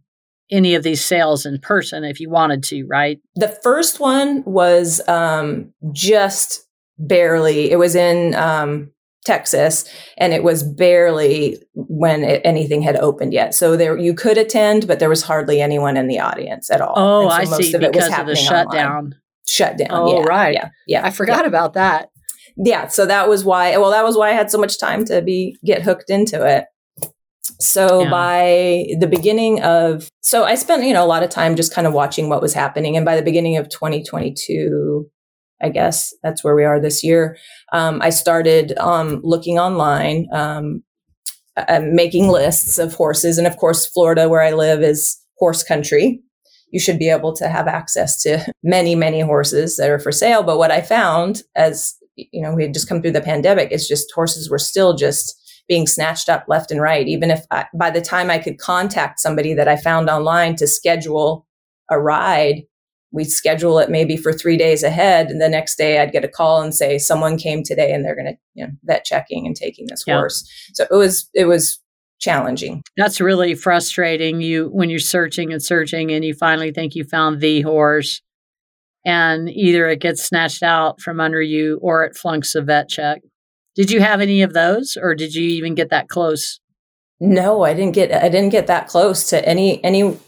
any of these sales in person if you wanted to, right? The first one was um, just barely, it was in um, Texas and it was barely when it, anything had opened yet. So there you could attend, but there was hardly anyone in the audience at all. Oh, so I most see. of it was Because of the shutdown. online. Shutdown. Oh, yeah, right. Yeah. Yeah. I forgot about that. Yeah so that was why well that was why i had so much time to be get hooked into it. So Yeah. by the beginning of so i spent you know a lot of time just kind of watching what was happening. And by the beginning of 2022 i guess that's where we are this year um, i started um, looking online um, uh, making lists of horses. And of course florida where i live is horse country. You should be able to have access to many many horses that are for sale. But what i found as you know we had just come through the pandemic it's just horses were still just being snatched up left and right even if I, by the time i could contact somebody that i found online to schedule a ride we'd schedule it maybe for three days ahead and the next day i'd get a call and say someone came today and they're going to you know vet checking and taking this Yeah. horse so it was it was challenging That's really frustrating. You when you're searching and searching and you finally think you found the horse and either it gets snatched out from under you or it flunks a vet check. Did you have any of those or did you even get that close? No, I didn't get I didn't get that close to any any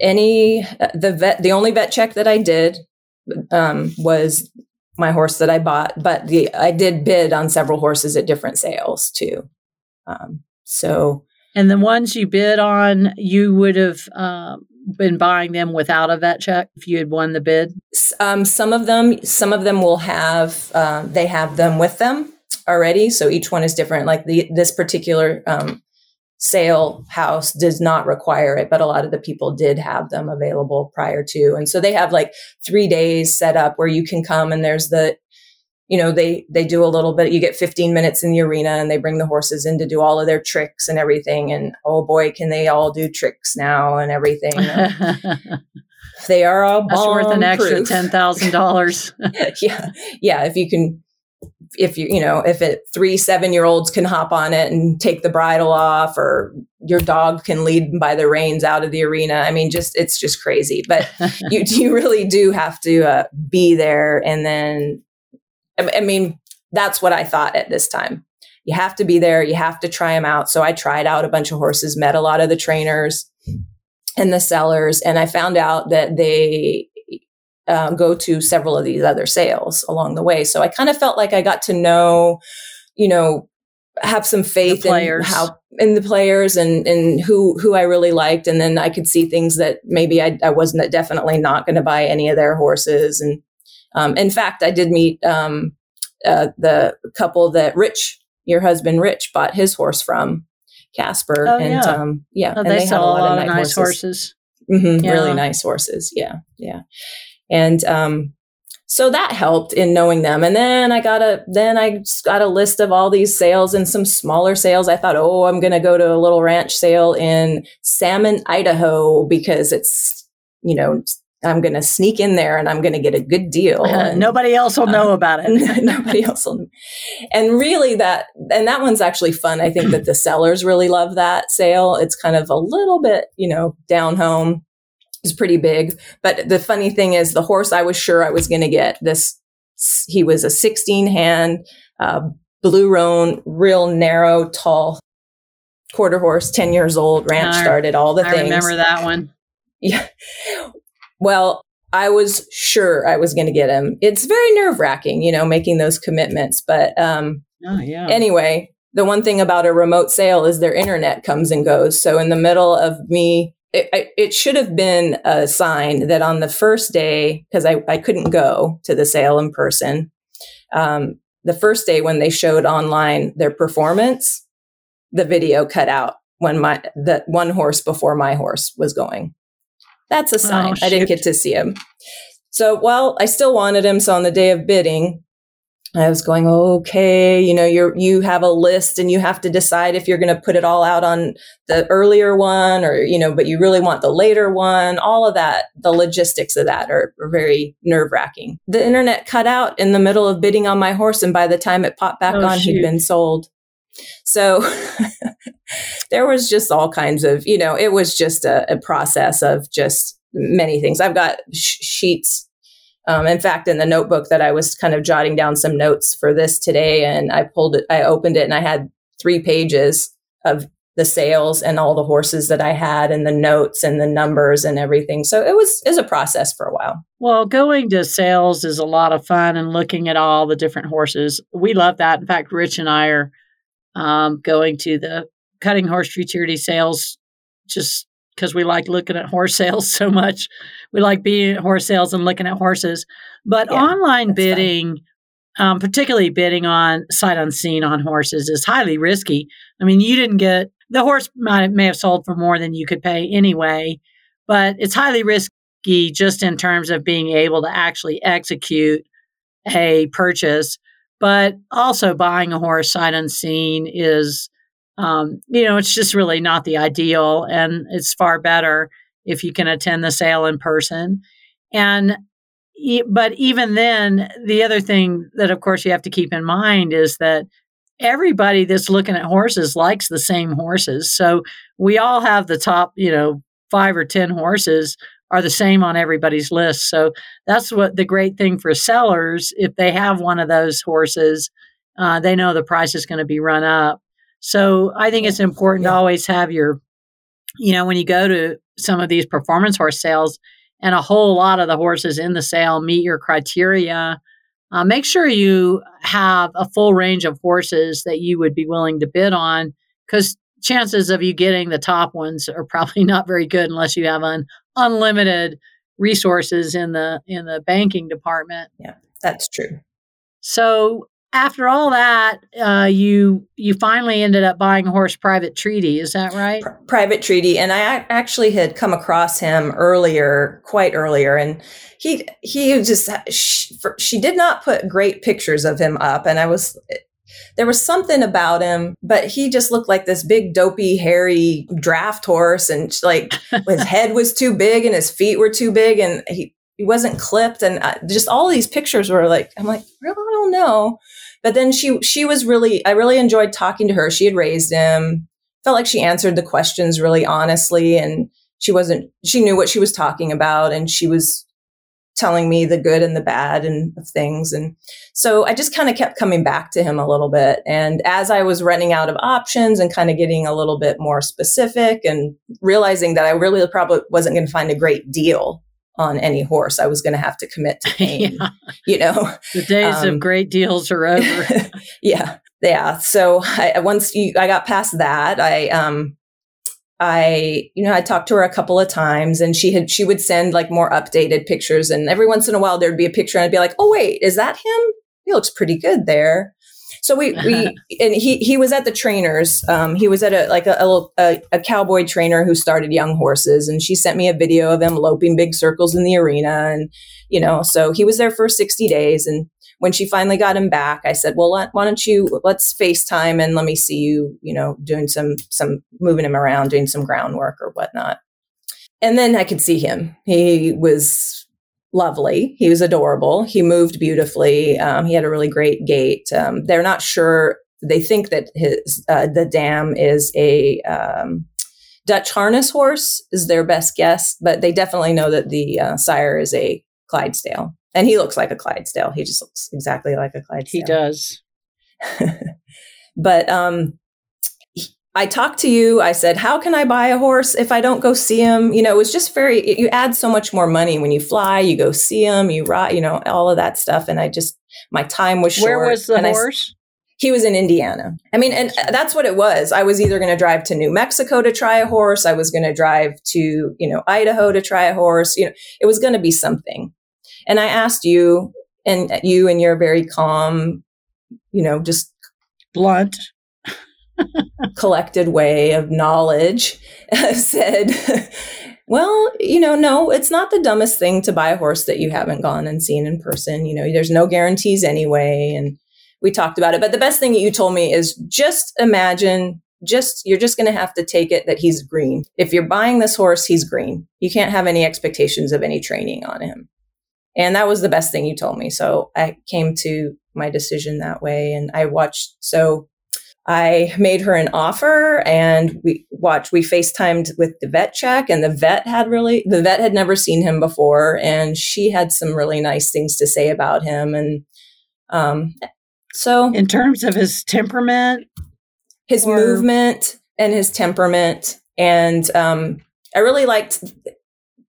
any uh, the vet the only vet check that I did um, was my horse that I bought, but the I did bid on several horses at different sales too. Um, so And the ones you bid on, you would have um, been buying them without a vet check if you had won the bid. um, some of them some of them will have uh, they have them with them already, so each one is different. Like the this particular um, sale house does not require it, but a lot of the people did have them available prior to. And so they have like three days set up where you can come and there's the, you know, they, they do a little bit, you get 15 minutes in the arena and they bring the horses in to do all of their tricks and everything. And oh boy, can they all do tricks now and everything. That's they are all worth an extra ten thousand dollars. yeah. Yeah. If you can, if you, you know, if it three, seven year olds can hop on it and take the bridle off or your dog can lead by the reins out of the arena. I mean, just, it's just crazy, but you, you really do have to uh, be there. And then, I mean, that's what I thought at this time. You have to be there. You have to try them out. So I tried out a bunch of horses, met a lot of the trainers and the sellers, and I found out that they uh, go to several of these other sales along the way. So I kind of felt like I got to know, you know, have some faith in how in the players and and who who I really liked, and then I could see things that maybe I, I wasn't definitely not going to buy any of their horses. And um, in fact, I did meet um, uh, the couple that Rich, your husband Rich, bought his horse from. Casper Oh, and yeah. um, yeah, Oh, and they, had sell a lot of nice horses. hmm Yeah. Really nice horses. Yeah. Yeah. And um, so that helped in knowing them. And then I got a then I just got a list of all these sales and some smaller sales. I thought, oh, I'm gonna go to a little ranch sale in Salmon, Idaho, because it's, you know, I'm gonna sneak in there and I'm gonna get a good deal. And- Nobody else will know um, about it. nobody else will. And really, that and that one's actually fun. I think that the sellers really love that sale. It's kind of a little bit, you know, down home. It's pretty big, but the funny thing is, the horse I was sure I was going to get this he was a 16 hand, uh, blue roan, real narrow, tall quarter horse, 10 years old, ranch started, all the I things. I remember that one. Yeah. Well, I was sure I was going to get him. It's very nerve wracking, you know, making those commitments. But um, oh, yeah. anyway, the one thing about a remote sale is their internet comes and goes. So in the middle of me, it, it should have been a sign that on the first day, because I, I couldn't go to the sale in person, um, the first day when they showed online their performance, the video cut out when my the one horse before my horse was going. That's a oh, sign. Oh, I didn't get to see him. So, well, I still wanted him. So on the day of bidding, I was going, okay, you know, you're, you have a list and you have to decide if you're going to put it all out on the earlier one or, you know, but you really want the later one. All of that, the logistics of that are, are very nerve wracking. The internet cut out in the middle of bidding on my horse. And by the time it popped back oh, on, shoot. he'd been sold. So there was just all kinds of, you know, it was just a, a process of just many things. I've got sh- sheets um, in fact, in the notebook that I was kind of jotting down some notes for this today, and I pulled it, I opened it, and I had three pages of the sales and all the horses that I had, and the notes and the numbers and everything. So it was is a process for a while. Well, going to sales is a lot of fun, and looking at all the different horses, we love that. In fact, Rich and I are um, going to the Cutting Horse Futurity sales just because we like looking at horse sales so much. We like being at horse sales and looking at horses. But yeah, online bidding, um, particularly bidding on sight unseen on horses, is highly risky. I mean, you didn't get the horse might may have sold for more than you could pay anyway, but it's highly risky just in terms of being able to actually execute a purchase. But also buying a horse sight unseen is um, you know, it's just really not the ideal. And it's far better if you can attend the sale in person. And, but even then, the other thing that, of course, you have to keep in mind is that everybody that's looking at horses likes the same horses. So we all have the top, you know, five or 10 horses are the same on everybody's list. So that's what the great thing for sellers. If they have one of those horses, uh, they know the price is going to be run up. So I think it's important yeah. to always have your, you know, when you go to some of these performance horse sales and a whole lot of the horses in the sale meet your criteria, uh, make sure you have a full range of horses that you would be willing to bid on because chances of you getting the top ones are probably not very good unless you have an unlimited resources in the in the banking department. Yeah, that's true. So after all that, uh, you you finally ended up buying a horse private treaty. Is that right? private treaty, and I actually had come across him earlier, quite earlier, and he he just she, she did not put great pictures of him up, and I was there was something about him, but he just looked like this big, dopey, hairy draft horse, and like his head was too big and his feet were too big, and he he wasn't clipped, and I, just all these pictures were like, I'm like, really, I don't know. But then she she was really I really enjoyed talking to her. She had raised him. Felt like she answered the questions really honestly and she wasn't she knew what she was talking about and she was telling me the good and the bad and of things and so i just kind of kept coming back to him a little bit and as i was running out of options and kind of getting a little bit more specific and realizing that i really probably wasn't going to find a great deal on any horse. I was going to have to commit to paying, yeah. you know. The days um, of great deals are over. yeah. Yeah. So I, once you, I got past that, I, um, I, you know, I talked to her a couple of times and she had, she would send like more updated pictures. And every once in a while there'd be a picture and I'd be like, oh, wait, is that him? He looks pretty good there. So we, we and he he was at the trainers. Um, he was at a like a, a, a cowboy trainer who started young horses, and she sent me a video of him loping big circles in the arena, and you know, so he was there for sixty days. And when she finally got him back, I said, "Well, let, why don't you let's FaceTime and let me see you, you know, doing some some moving him around, doing some groundwork or whatnot." And then I could see him. He was lovely. He was adorable. He moved beautifully. Um, he had a really great gait. Um, they're not sure. They think that his uh, the dam is a um, Dutch harness horse is their best guess, but they definitely know that the uh, sire is a Clydesdale. And he looks like a Clydesdale. He just looks exactly like a Clydesdale. He does. but um, I talked to you. I said, "How can I buy a horse if I don't go see him?" You know, it was just very. You add so much more money when you fly. You go see him. You ride. You know, all of that stuff. And I just my time was short. Where was the and I- horse? he was in Indiana. I mean, and that's what it was. I was either going to drive to New Mexico to try a horse. I was going to drive to, you know, Idaho to try a horse. You know, it was going to be something. And I asked you, and you and your very calm, you know, just Blunt. collected way of knowledge said, well, you know, no, it's not the dumbest thing to buy a horse that you haven't gone and seen in person. You know, there's no guarantees anyway. And we talked about it. But the best thing that you told me is just imagine, just, you're just going to have to take it that he's green. If you're buying this horse, he's green. You can't have any expectations of any training on him. And that was the best thing you told me. So I came to my decision that way. And I watched, so I made her an offer and we watched, we FaceTimed with the vet check and the vet had really, the vet had never seen him before and she had some really nice things to say about him. And, um, so In terms of his temperament, his or- movement and his temperament. And, um, I really liked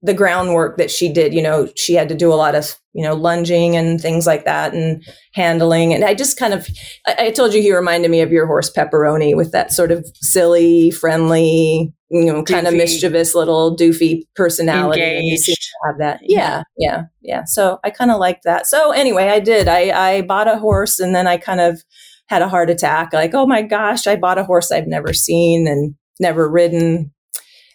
the groundwork that she did. You know, she had to do a lot of, you know, lunging and things like that and handling. And I just kind of, I, I told you he reminded me of your horse Pepperoni with that sort of silly, friendly, you know, kind of mischievous little doofy personality. And he seemed engaged. to have that. Yeah, yeah, yeah. So I kind of liked that. So anyway, I did. I, I bought a horse and then I kind of had a heart attack. Like, oh my gosh, I bought a horse I've never seen and never ridden.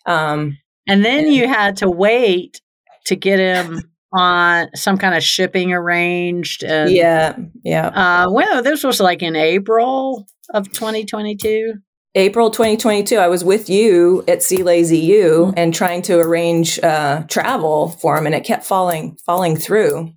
Um, And then you had to wait to get him on some kind of shipping arranged. And, yeah, yeah. Uh, well, this was like in April of 2022. April 2022, I was with you at C Lazy U and trying to arrange uh, travel for him, and it kept falling falling through.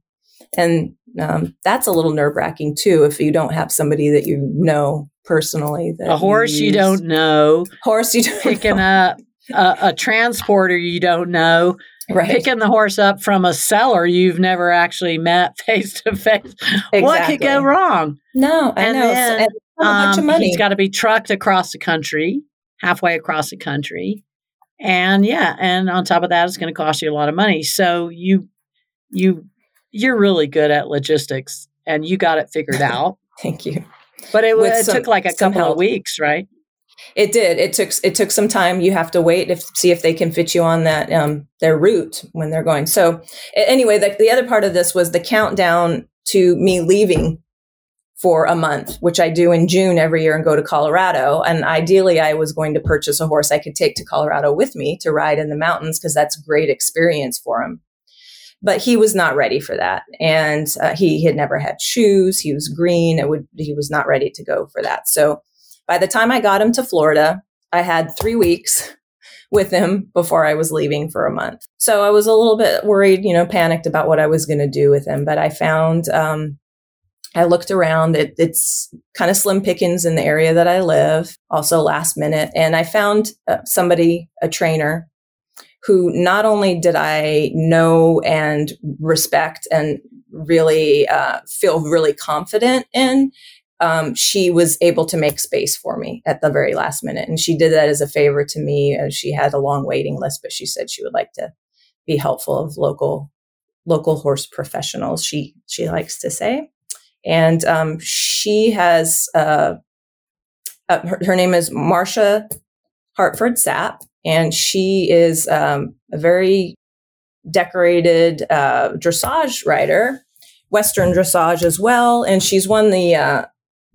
And um, that's a little nerve wracking too if you don't have somebody that you know personally. That A horse you use. don't know, horse you don't picking know. up a, a transporter you don't know, right picking the horse up from a seller you've never actually met face to face. What could go wrong? No, I And know. So- then, and a bunch of Um, money. He's got to be trucked across the country, halfway across the country, and yeah, and on top of that, it's going to cost you a lot of money. So you, you, you're really good at logistics, and you got it figured out. Thank you. But it, some- took like a couple of weeks, right? It did. It took it took some time. You have to wait if see if they can fit you on that um, their route when they're going. So anyway, the, the other part of this was the countdown to me leaving for a month, which I do in June every year and go to Colorado. And ideally, I was going to purchase a horse I could take to Colorado with me to ride in the mountains because that's great experience for him. But he was not ready for that, and uh, he had never had shoes. He was green. It would he was not ready to go for that. So by the time I got him to Florida, I had three weeks with him before I was leaving for a month. So I was a little bit worried, you know, panicked about what I was going to do with him. But I found, um, I looked around. It, it's kind of slim pickings in the area that I live, also last minute. And I found uh, somebody, a trainer, who not only did I know and respect and really uh, feel really confident in, um, she was able to make space for me at the very last minute. And she did that as a favor to me. Uh, she had a long waiting list, but she said she would like to be helpful of local local horse professionals. She she likes to say, and um, she has uh, uh, her, her name is Marcia Hartford Sapp, and she is um, a very decorated uh, dressage rider, Western dressage as well, and she's won the uh,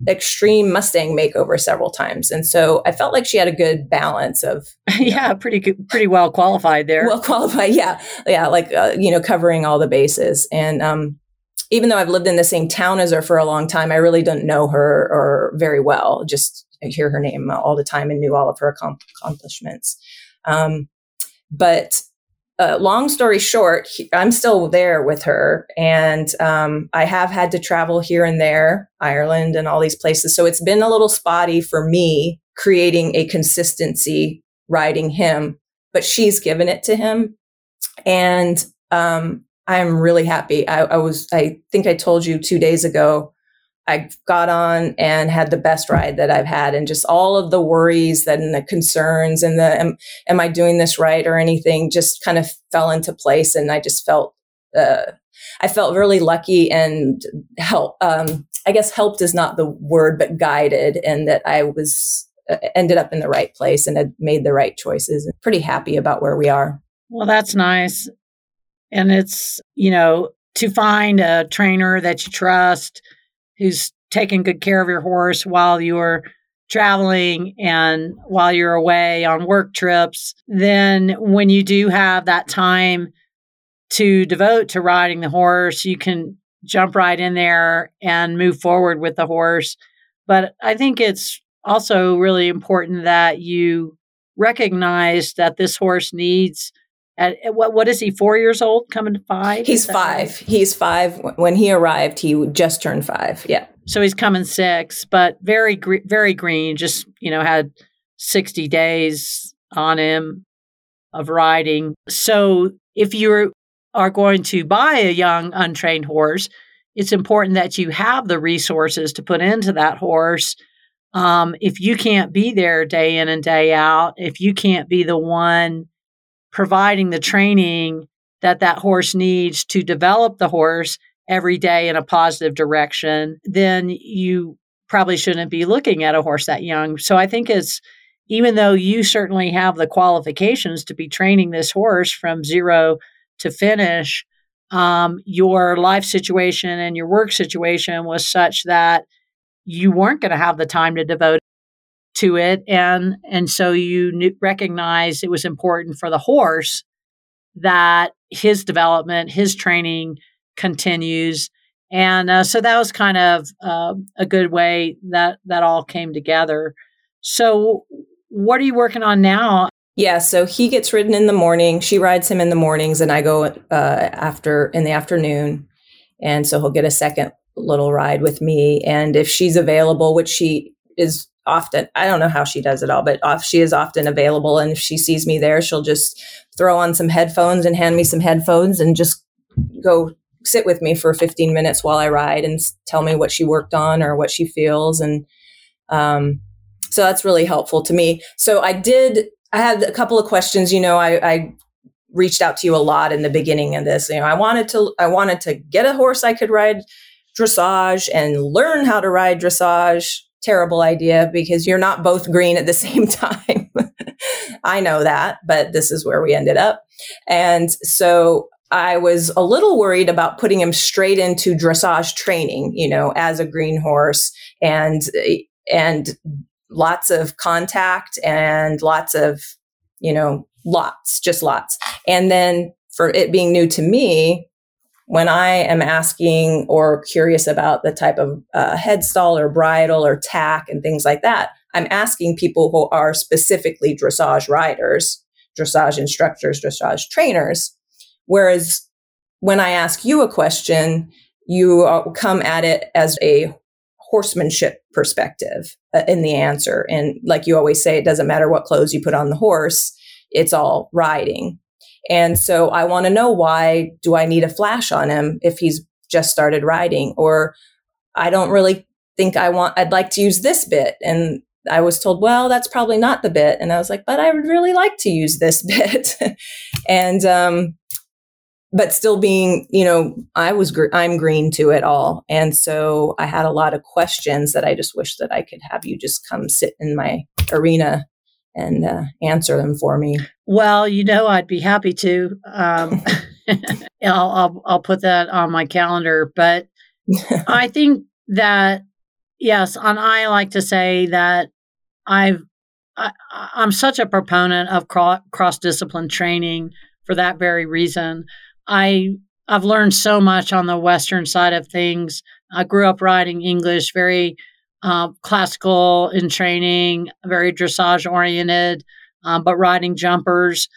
extreme Mustang makeover several times. And so I felt like she had a good balance of yeah, pretty good, pretty well qualified there. well qualified. Yeah. Yeah. Like, uh, you know, covering all the bases. And, um, even though I've lived in the same town as her for a long time, I really didn't know her or very well. Just hear her name all the time and knew all of her accom- accomplishments. Um, but uh, long story short, I'm still there with her, and um, I have had to travel here and there, Ireland and all these places. So it's been a little spotty for me creating a consistency riding him, but she's given it to him, and um, I'm really happy. I, I was, I think I told you two days ago, I got on and had the best ride that I've had, and just all of the worries and the concerns and the am, am I doing this right or anything just kind of fell into place, and I just felt uh, I felt really lucky and help. Um, I guess helped is not the word, but guided, and that I was uh, ended up in the right place and had made the right choices. And pretty happy about where we are. Well, that's nice, and it's you know to find a trainer that you trust who's taking good care of your horse while you're traveling and while you're away on work trips, then when you do have that time to devote to riding the horse, you can jump right in there and move forward with the horse. But I think it's also really important that you recognize that this horse needs at, what what is he? Four years old, coming to five. He's five. Right? He's five. When he arrived, he just turned five. Yeah. So he's coming six, but very very green. Just you know had sixty days on him of riding. So if you are going to buy a young untrained horse, it's important that you have the resources to put into that horse. Um, if you can't be there day in and day out, if you can't be the one providing the training that that horse needs to develop the horse every day in a positive direction, then you probably shouldn't be looking at a horse that young. So I think it's even though you certainly have the qualifications to be training this horse from zero to finish, um, your life situation and your work situation was such that you weren't going to have the time to devote to it and and so you knew, recognized it was important for the horse that his development his training continues. And uh, so that was kind of uh, a good way that that all came together. So what are you working on now? Yeah so he gets ridden in the morning. She rides him in the mornings and i go uh, after in the afternoon. And so he'll get a second little ride with me. And if she's available which she is often i don't know how she does it all but off, she is often available and if she sees me there she'll just throw on some headphones and hand me some headphones and just go sit with me for 15 minutes while i ride and tell me what she worked on or what she feels and um, so that's really helpful to me. So i did i had a couple of questions you know I, I reached out to you a lot in the beginning of this you know i wanted to i wanted to get a horse i could ride dressage and learn how to ride dressage terrible idea because you're not both green at the same time. I know that, but this is where we ended up. And so I was a little worried about putting him straight into dressage training, you know, as a green horse and and lots of contact and lots of, you know, lots, just lots. And then for it being new to me, when I am asking or curious about the type of uh, head stall or bridle or tack and things like that, I'm asking people who are specifically dressage riders, dressage instructors, dressage trainers. Whereas when I ask you a question, you come at it as a horsemanship perspective uh, in the answer. And like you always say, it doesn't matter what clothes you put on the horse, it's all riding. And so I want to know why do I need a flash on him if he's just started riding or I don't really think I want I'd like to use this bit and I was told, well, that's probably not the bit. And I was like, but I would really like to use this bit. and, um, but still being, you know, I was, gr- I'm green to it all. And so I had a lot of questions that I just wish that I could have you just come sit in my arena and uh, answer them for me. Well, you know, I'd be happy to. Um, I'll, I'll, I'll put that on my calendar. But I think that yes, and I like to say that I've I, am such a proponent of cross discipline training for that very reason. I I've learned so much on the Western side of things. I grew up writing English, very uh, classical in training, very dressage oriented, um, but riding jumpers.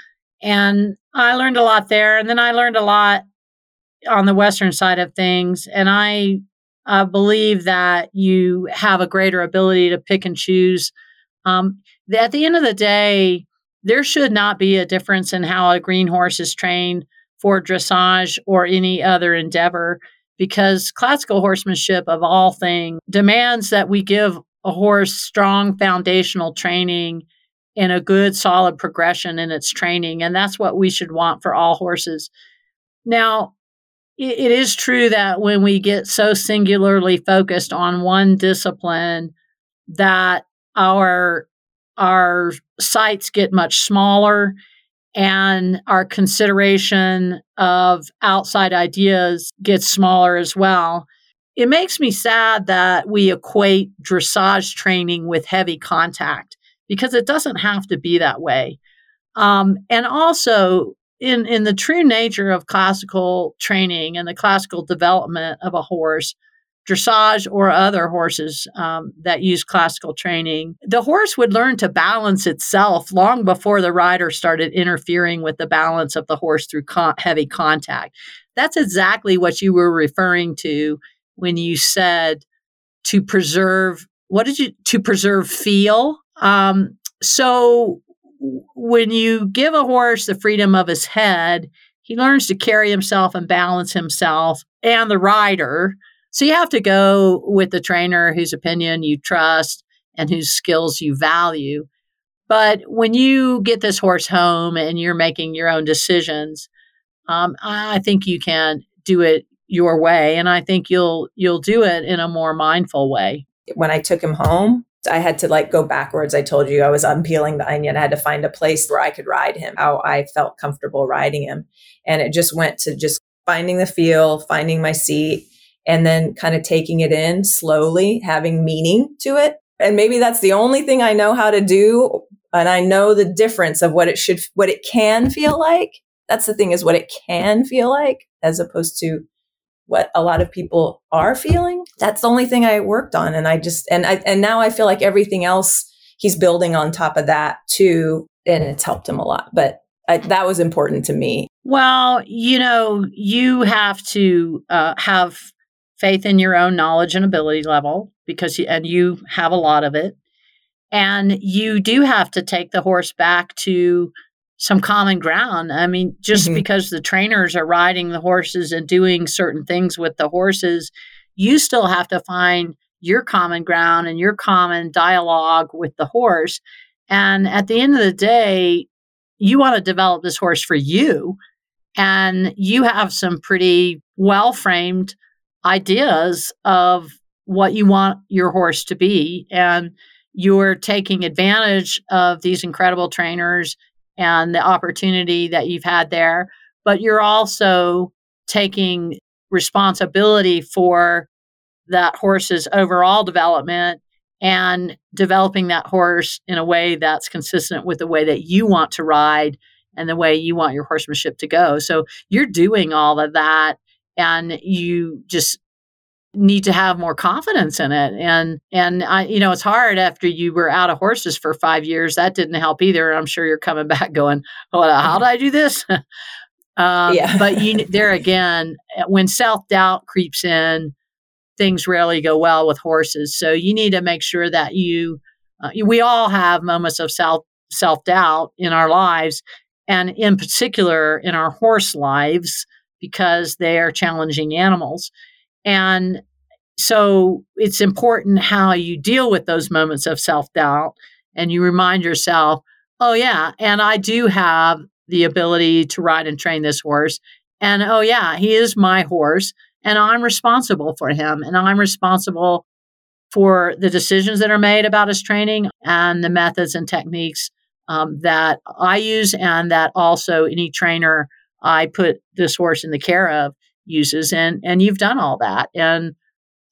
And I learned a lot there. And then I learned a lot on the Western side of things. And I believe that you have a greater ability to pick and choose. Um, at the end of the day, there should not be a difference in how a green horse is trained for dressage or any other endeavor because classical horsemanship, of all things, demands that we give a horse strong foundational training and a good solid progression in its training. And that's what we should want for all horses. Now, it, it is true that when we get so singularly focused on one discipline, that our our sights get much smaller and our consideration of outside ideas gets smaller as well. It makes me sad that we equate dressage training with heavy contact because it doesn't have to be that way. Um, and also, in, in the true nature of classical training and the classical development of a horse, dressage or other horses um, that use classical training, the horse would learn to balance itself long before the rider started interfering with the balance of the horse through con- heavy contact. That's exactly what you were referring to when you said to preserve. What did you to preserve feel? Um, so when you give a horse the freedom of his head, he learns to carry himself and balance himself and the rider so you have to go with the trainer whose opinion you trust and whose skills you value. But when you get this horse home and you're making your own decisions, um, I think you can do it your way, and I think you'll you'll do it in a more mindful way. When I took him home, I had to like go backwards. I told you I was unpeeling the onion. I had to find a place where I could ride him, how I felt comfortable riding him, and it just went to just finding the feel, finding my seat, and then kind of taking it in slowly, having meaning to it. And maybe that's the only thing I know how to do. And I know the difference of what it should, what it can feel like. That's the thing is what it can feel like as opposed to what a lot of people are feeling. That's the only thing I worked on. And I just, and I, and now I feel like everything else he's building on top of that too. And it's helped him a lot. But I, that was important to me. Well, you know, you have to uh, have faith in your own knowledge and ability level because you, and you have a lot of it. And you do have to take the horse back to some common ground. I mean just mm-hmm. because the trainers are riding the horses and doing certain things with the horses you still have to find your common ground and your common dialogue with the horse. And at the end of the day you want to develop this horse for you and you have some pretty well framed ideas of what you want your horse to be. And you're taking advantage of these incredible trainers and the opportunity that you've had there. But you're also taking responsibility for that horse's overall development and developing that horse in a way that's consistent with the way that you want to ride and the way you want your horsemanship to go. So you're doing all of that and you just need to have more confidence in it. And and I you know it's hard after you were out of horses for 5 years. That didn't help either. I'm sure you're coming back going well how did I do this? Um, yeah. but you there again eh, when self-doubt creeps in things rarely go well with horses. So you need to make sure that you uh, we all have moments of self self-doubt in our lives and in particular in our horse lives because they are challenging animals. And so it's important how you deal with those moments of self doubt and you remind yourself, oh, yeah, and I do have the ability to ride and train this horse. And oh, yeah, he is my horse and I'm responsible for him and I'm responsible for the decisions that are made about his training and the methods and techniques um, that I use and that also any trainer I put this horse in the care of uses and and you've done all that and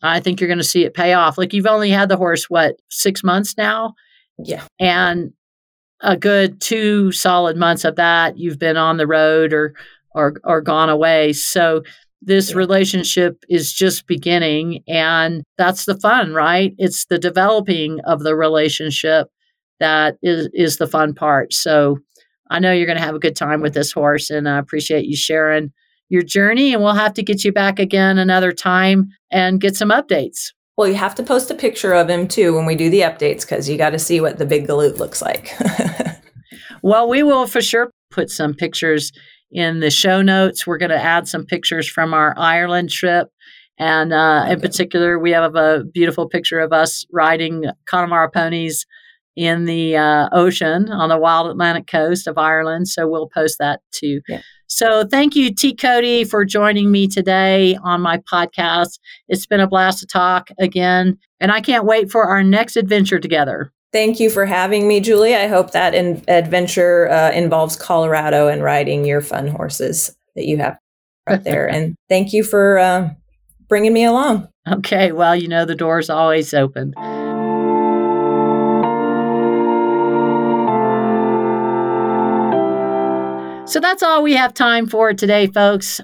I think you're going to see it pay off. Like you've only had the horse what 6 months now? Yeah. And a good 2 solid months of that you've been on the road or or or gone away. So this yeah. relationship is just beginning and that's the fun, right? It's the developing of the relationship that is is the fun part. So I know you're going to have a good time with this horse, and I appreciate you sharing your journey. And we'll have to get you back again another time and get some updates. Well, you have to post a picture of him too when we do the updates because you got to see what the big galoot looks like. well, we will for sure put some pictures in the show notes. We're going to add some pictures from our Ireland trip. And uh, in particular, we have a beautiful picture of us riding Connemara ponies in the uh, ocean on the wild Atlantic coast of Ireland. So we'll post that too. Yeah. So thank you, T. Cody, for joining me today on my podcast. It's been a blast to talk again, and I can't wait for our next adventure together. Thank you for having me, Julie. I hope that in- adventure uh, involves Colorado and riding your fun horses that you have up there. and thank you for uh, bringing me along. Okay. Well, you know, the door's always open. So that's all we have time for today, folks.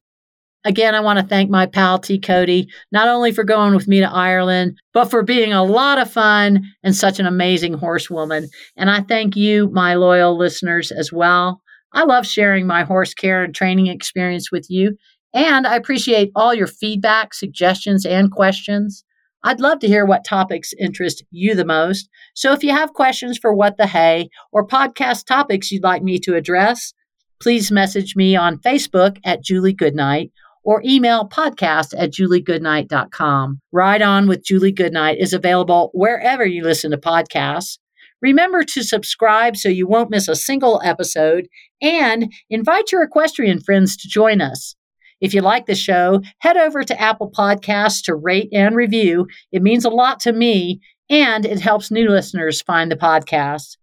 Again, I want to thank my pal T. Cody, not only for going with me to Ireland, but for being a lot of fun and such an amazing horsewoman. And I thank you, my loyal listeners, as well. I love sharing my horse care and training experience with you, and I appreciate all your feedback, suggestions, and questions. I'd love to hear what topics interest you the most. So if you have questions for What the Hay or podcast topics you'd like me to address, please message me on Facebook at Julie Goodnight or email podcast at juliegoodnight.com. Ride On with Julie Goodnight is available wherever you listen to podcasts. Remember to subscribe so you won't miss a single episode and invite your equestrian friends to join us. If you like the show, head over to Apple Podcasts to rate and review. It means a lot to me and it helps new listeners find the podcast.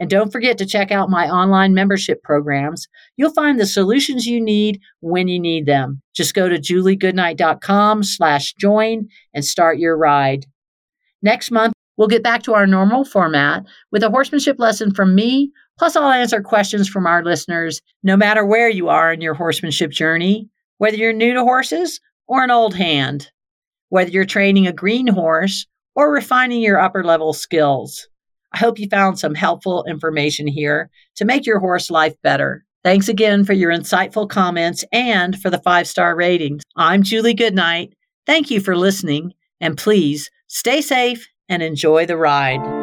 And don't forget to check out my online membership programs. You'll find the solutions you need when you need them. Just go to juliegoodnight.com slash join and start your ride. Next month, we'll get back to our normal format with a horsemanship lesson from me, plus I'll answer questions from our listeners, no matter where you are in your horsemanship journey, whether you're new to horses or an old hand, whether you're training a green horse or refining your upper level skills. I hope you found some helpful information here to make your horse life better. Thanks again for your insightful comments and for the five star ratings. I'm Julie Goodnight. Thank you for listening, and please stay safe and enjoy the ride.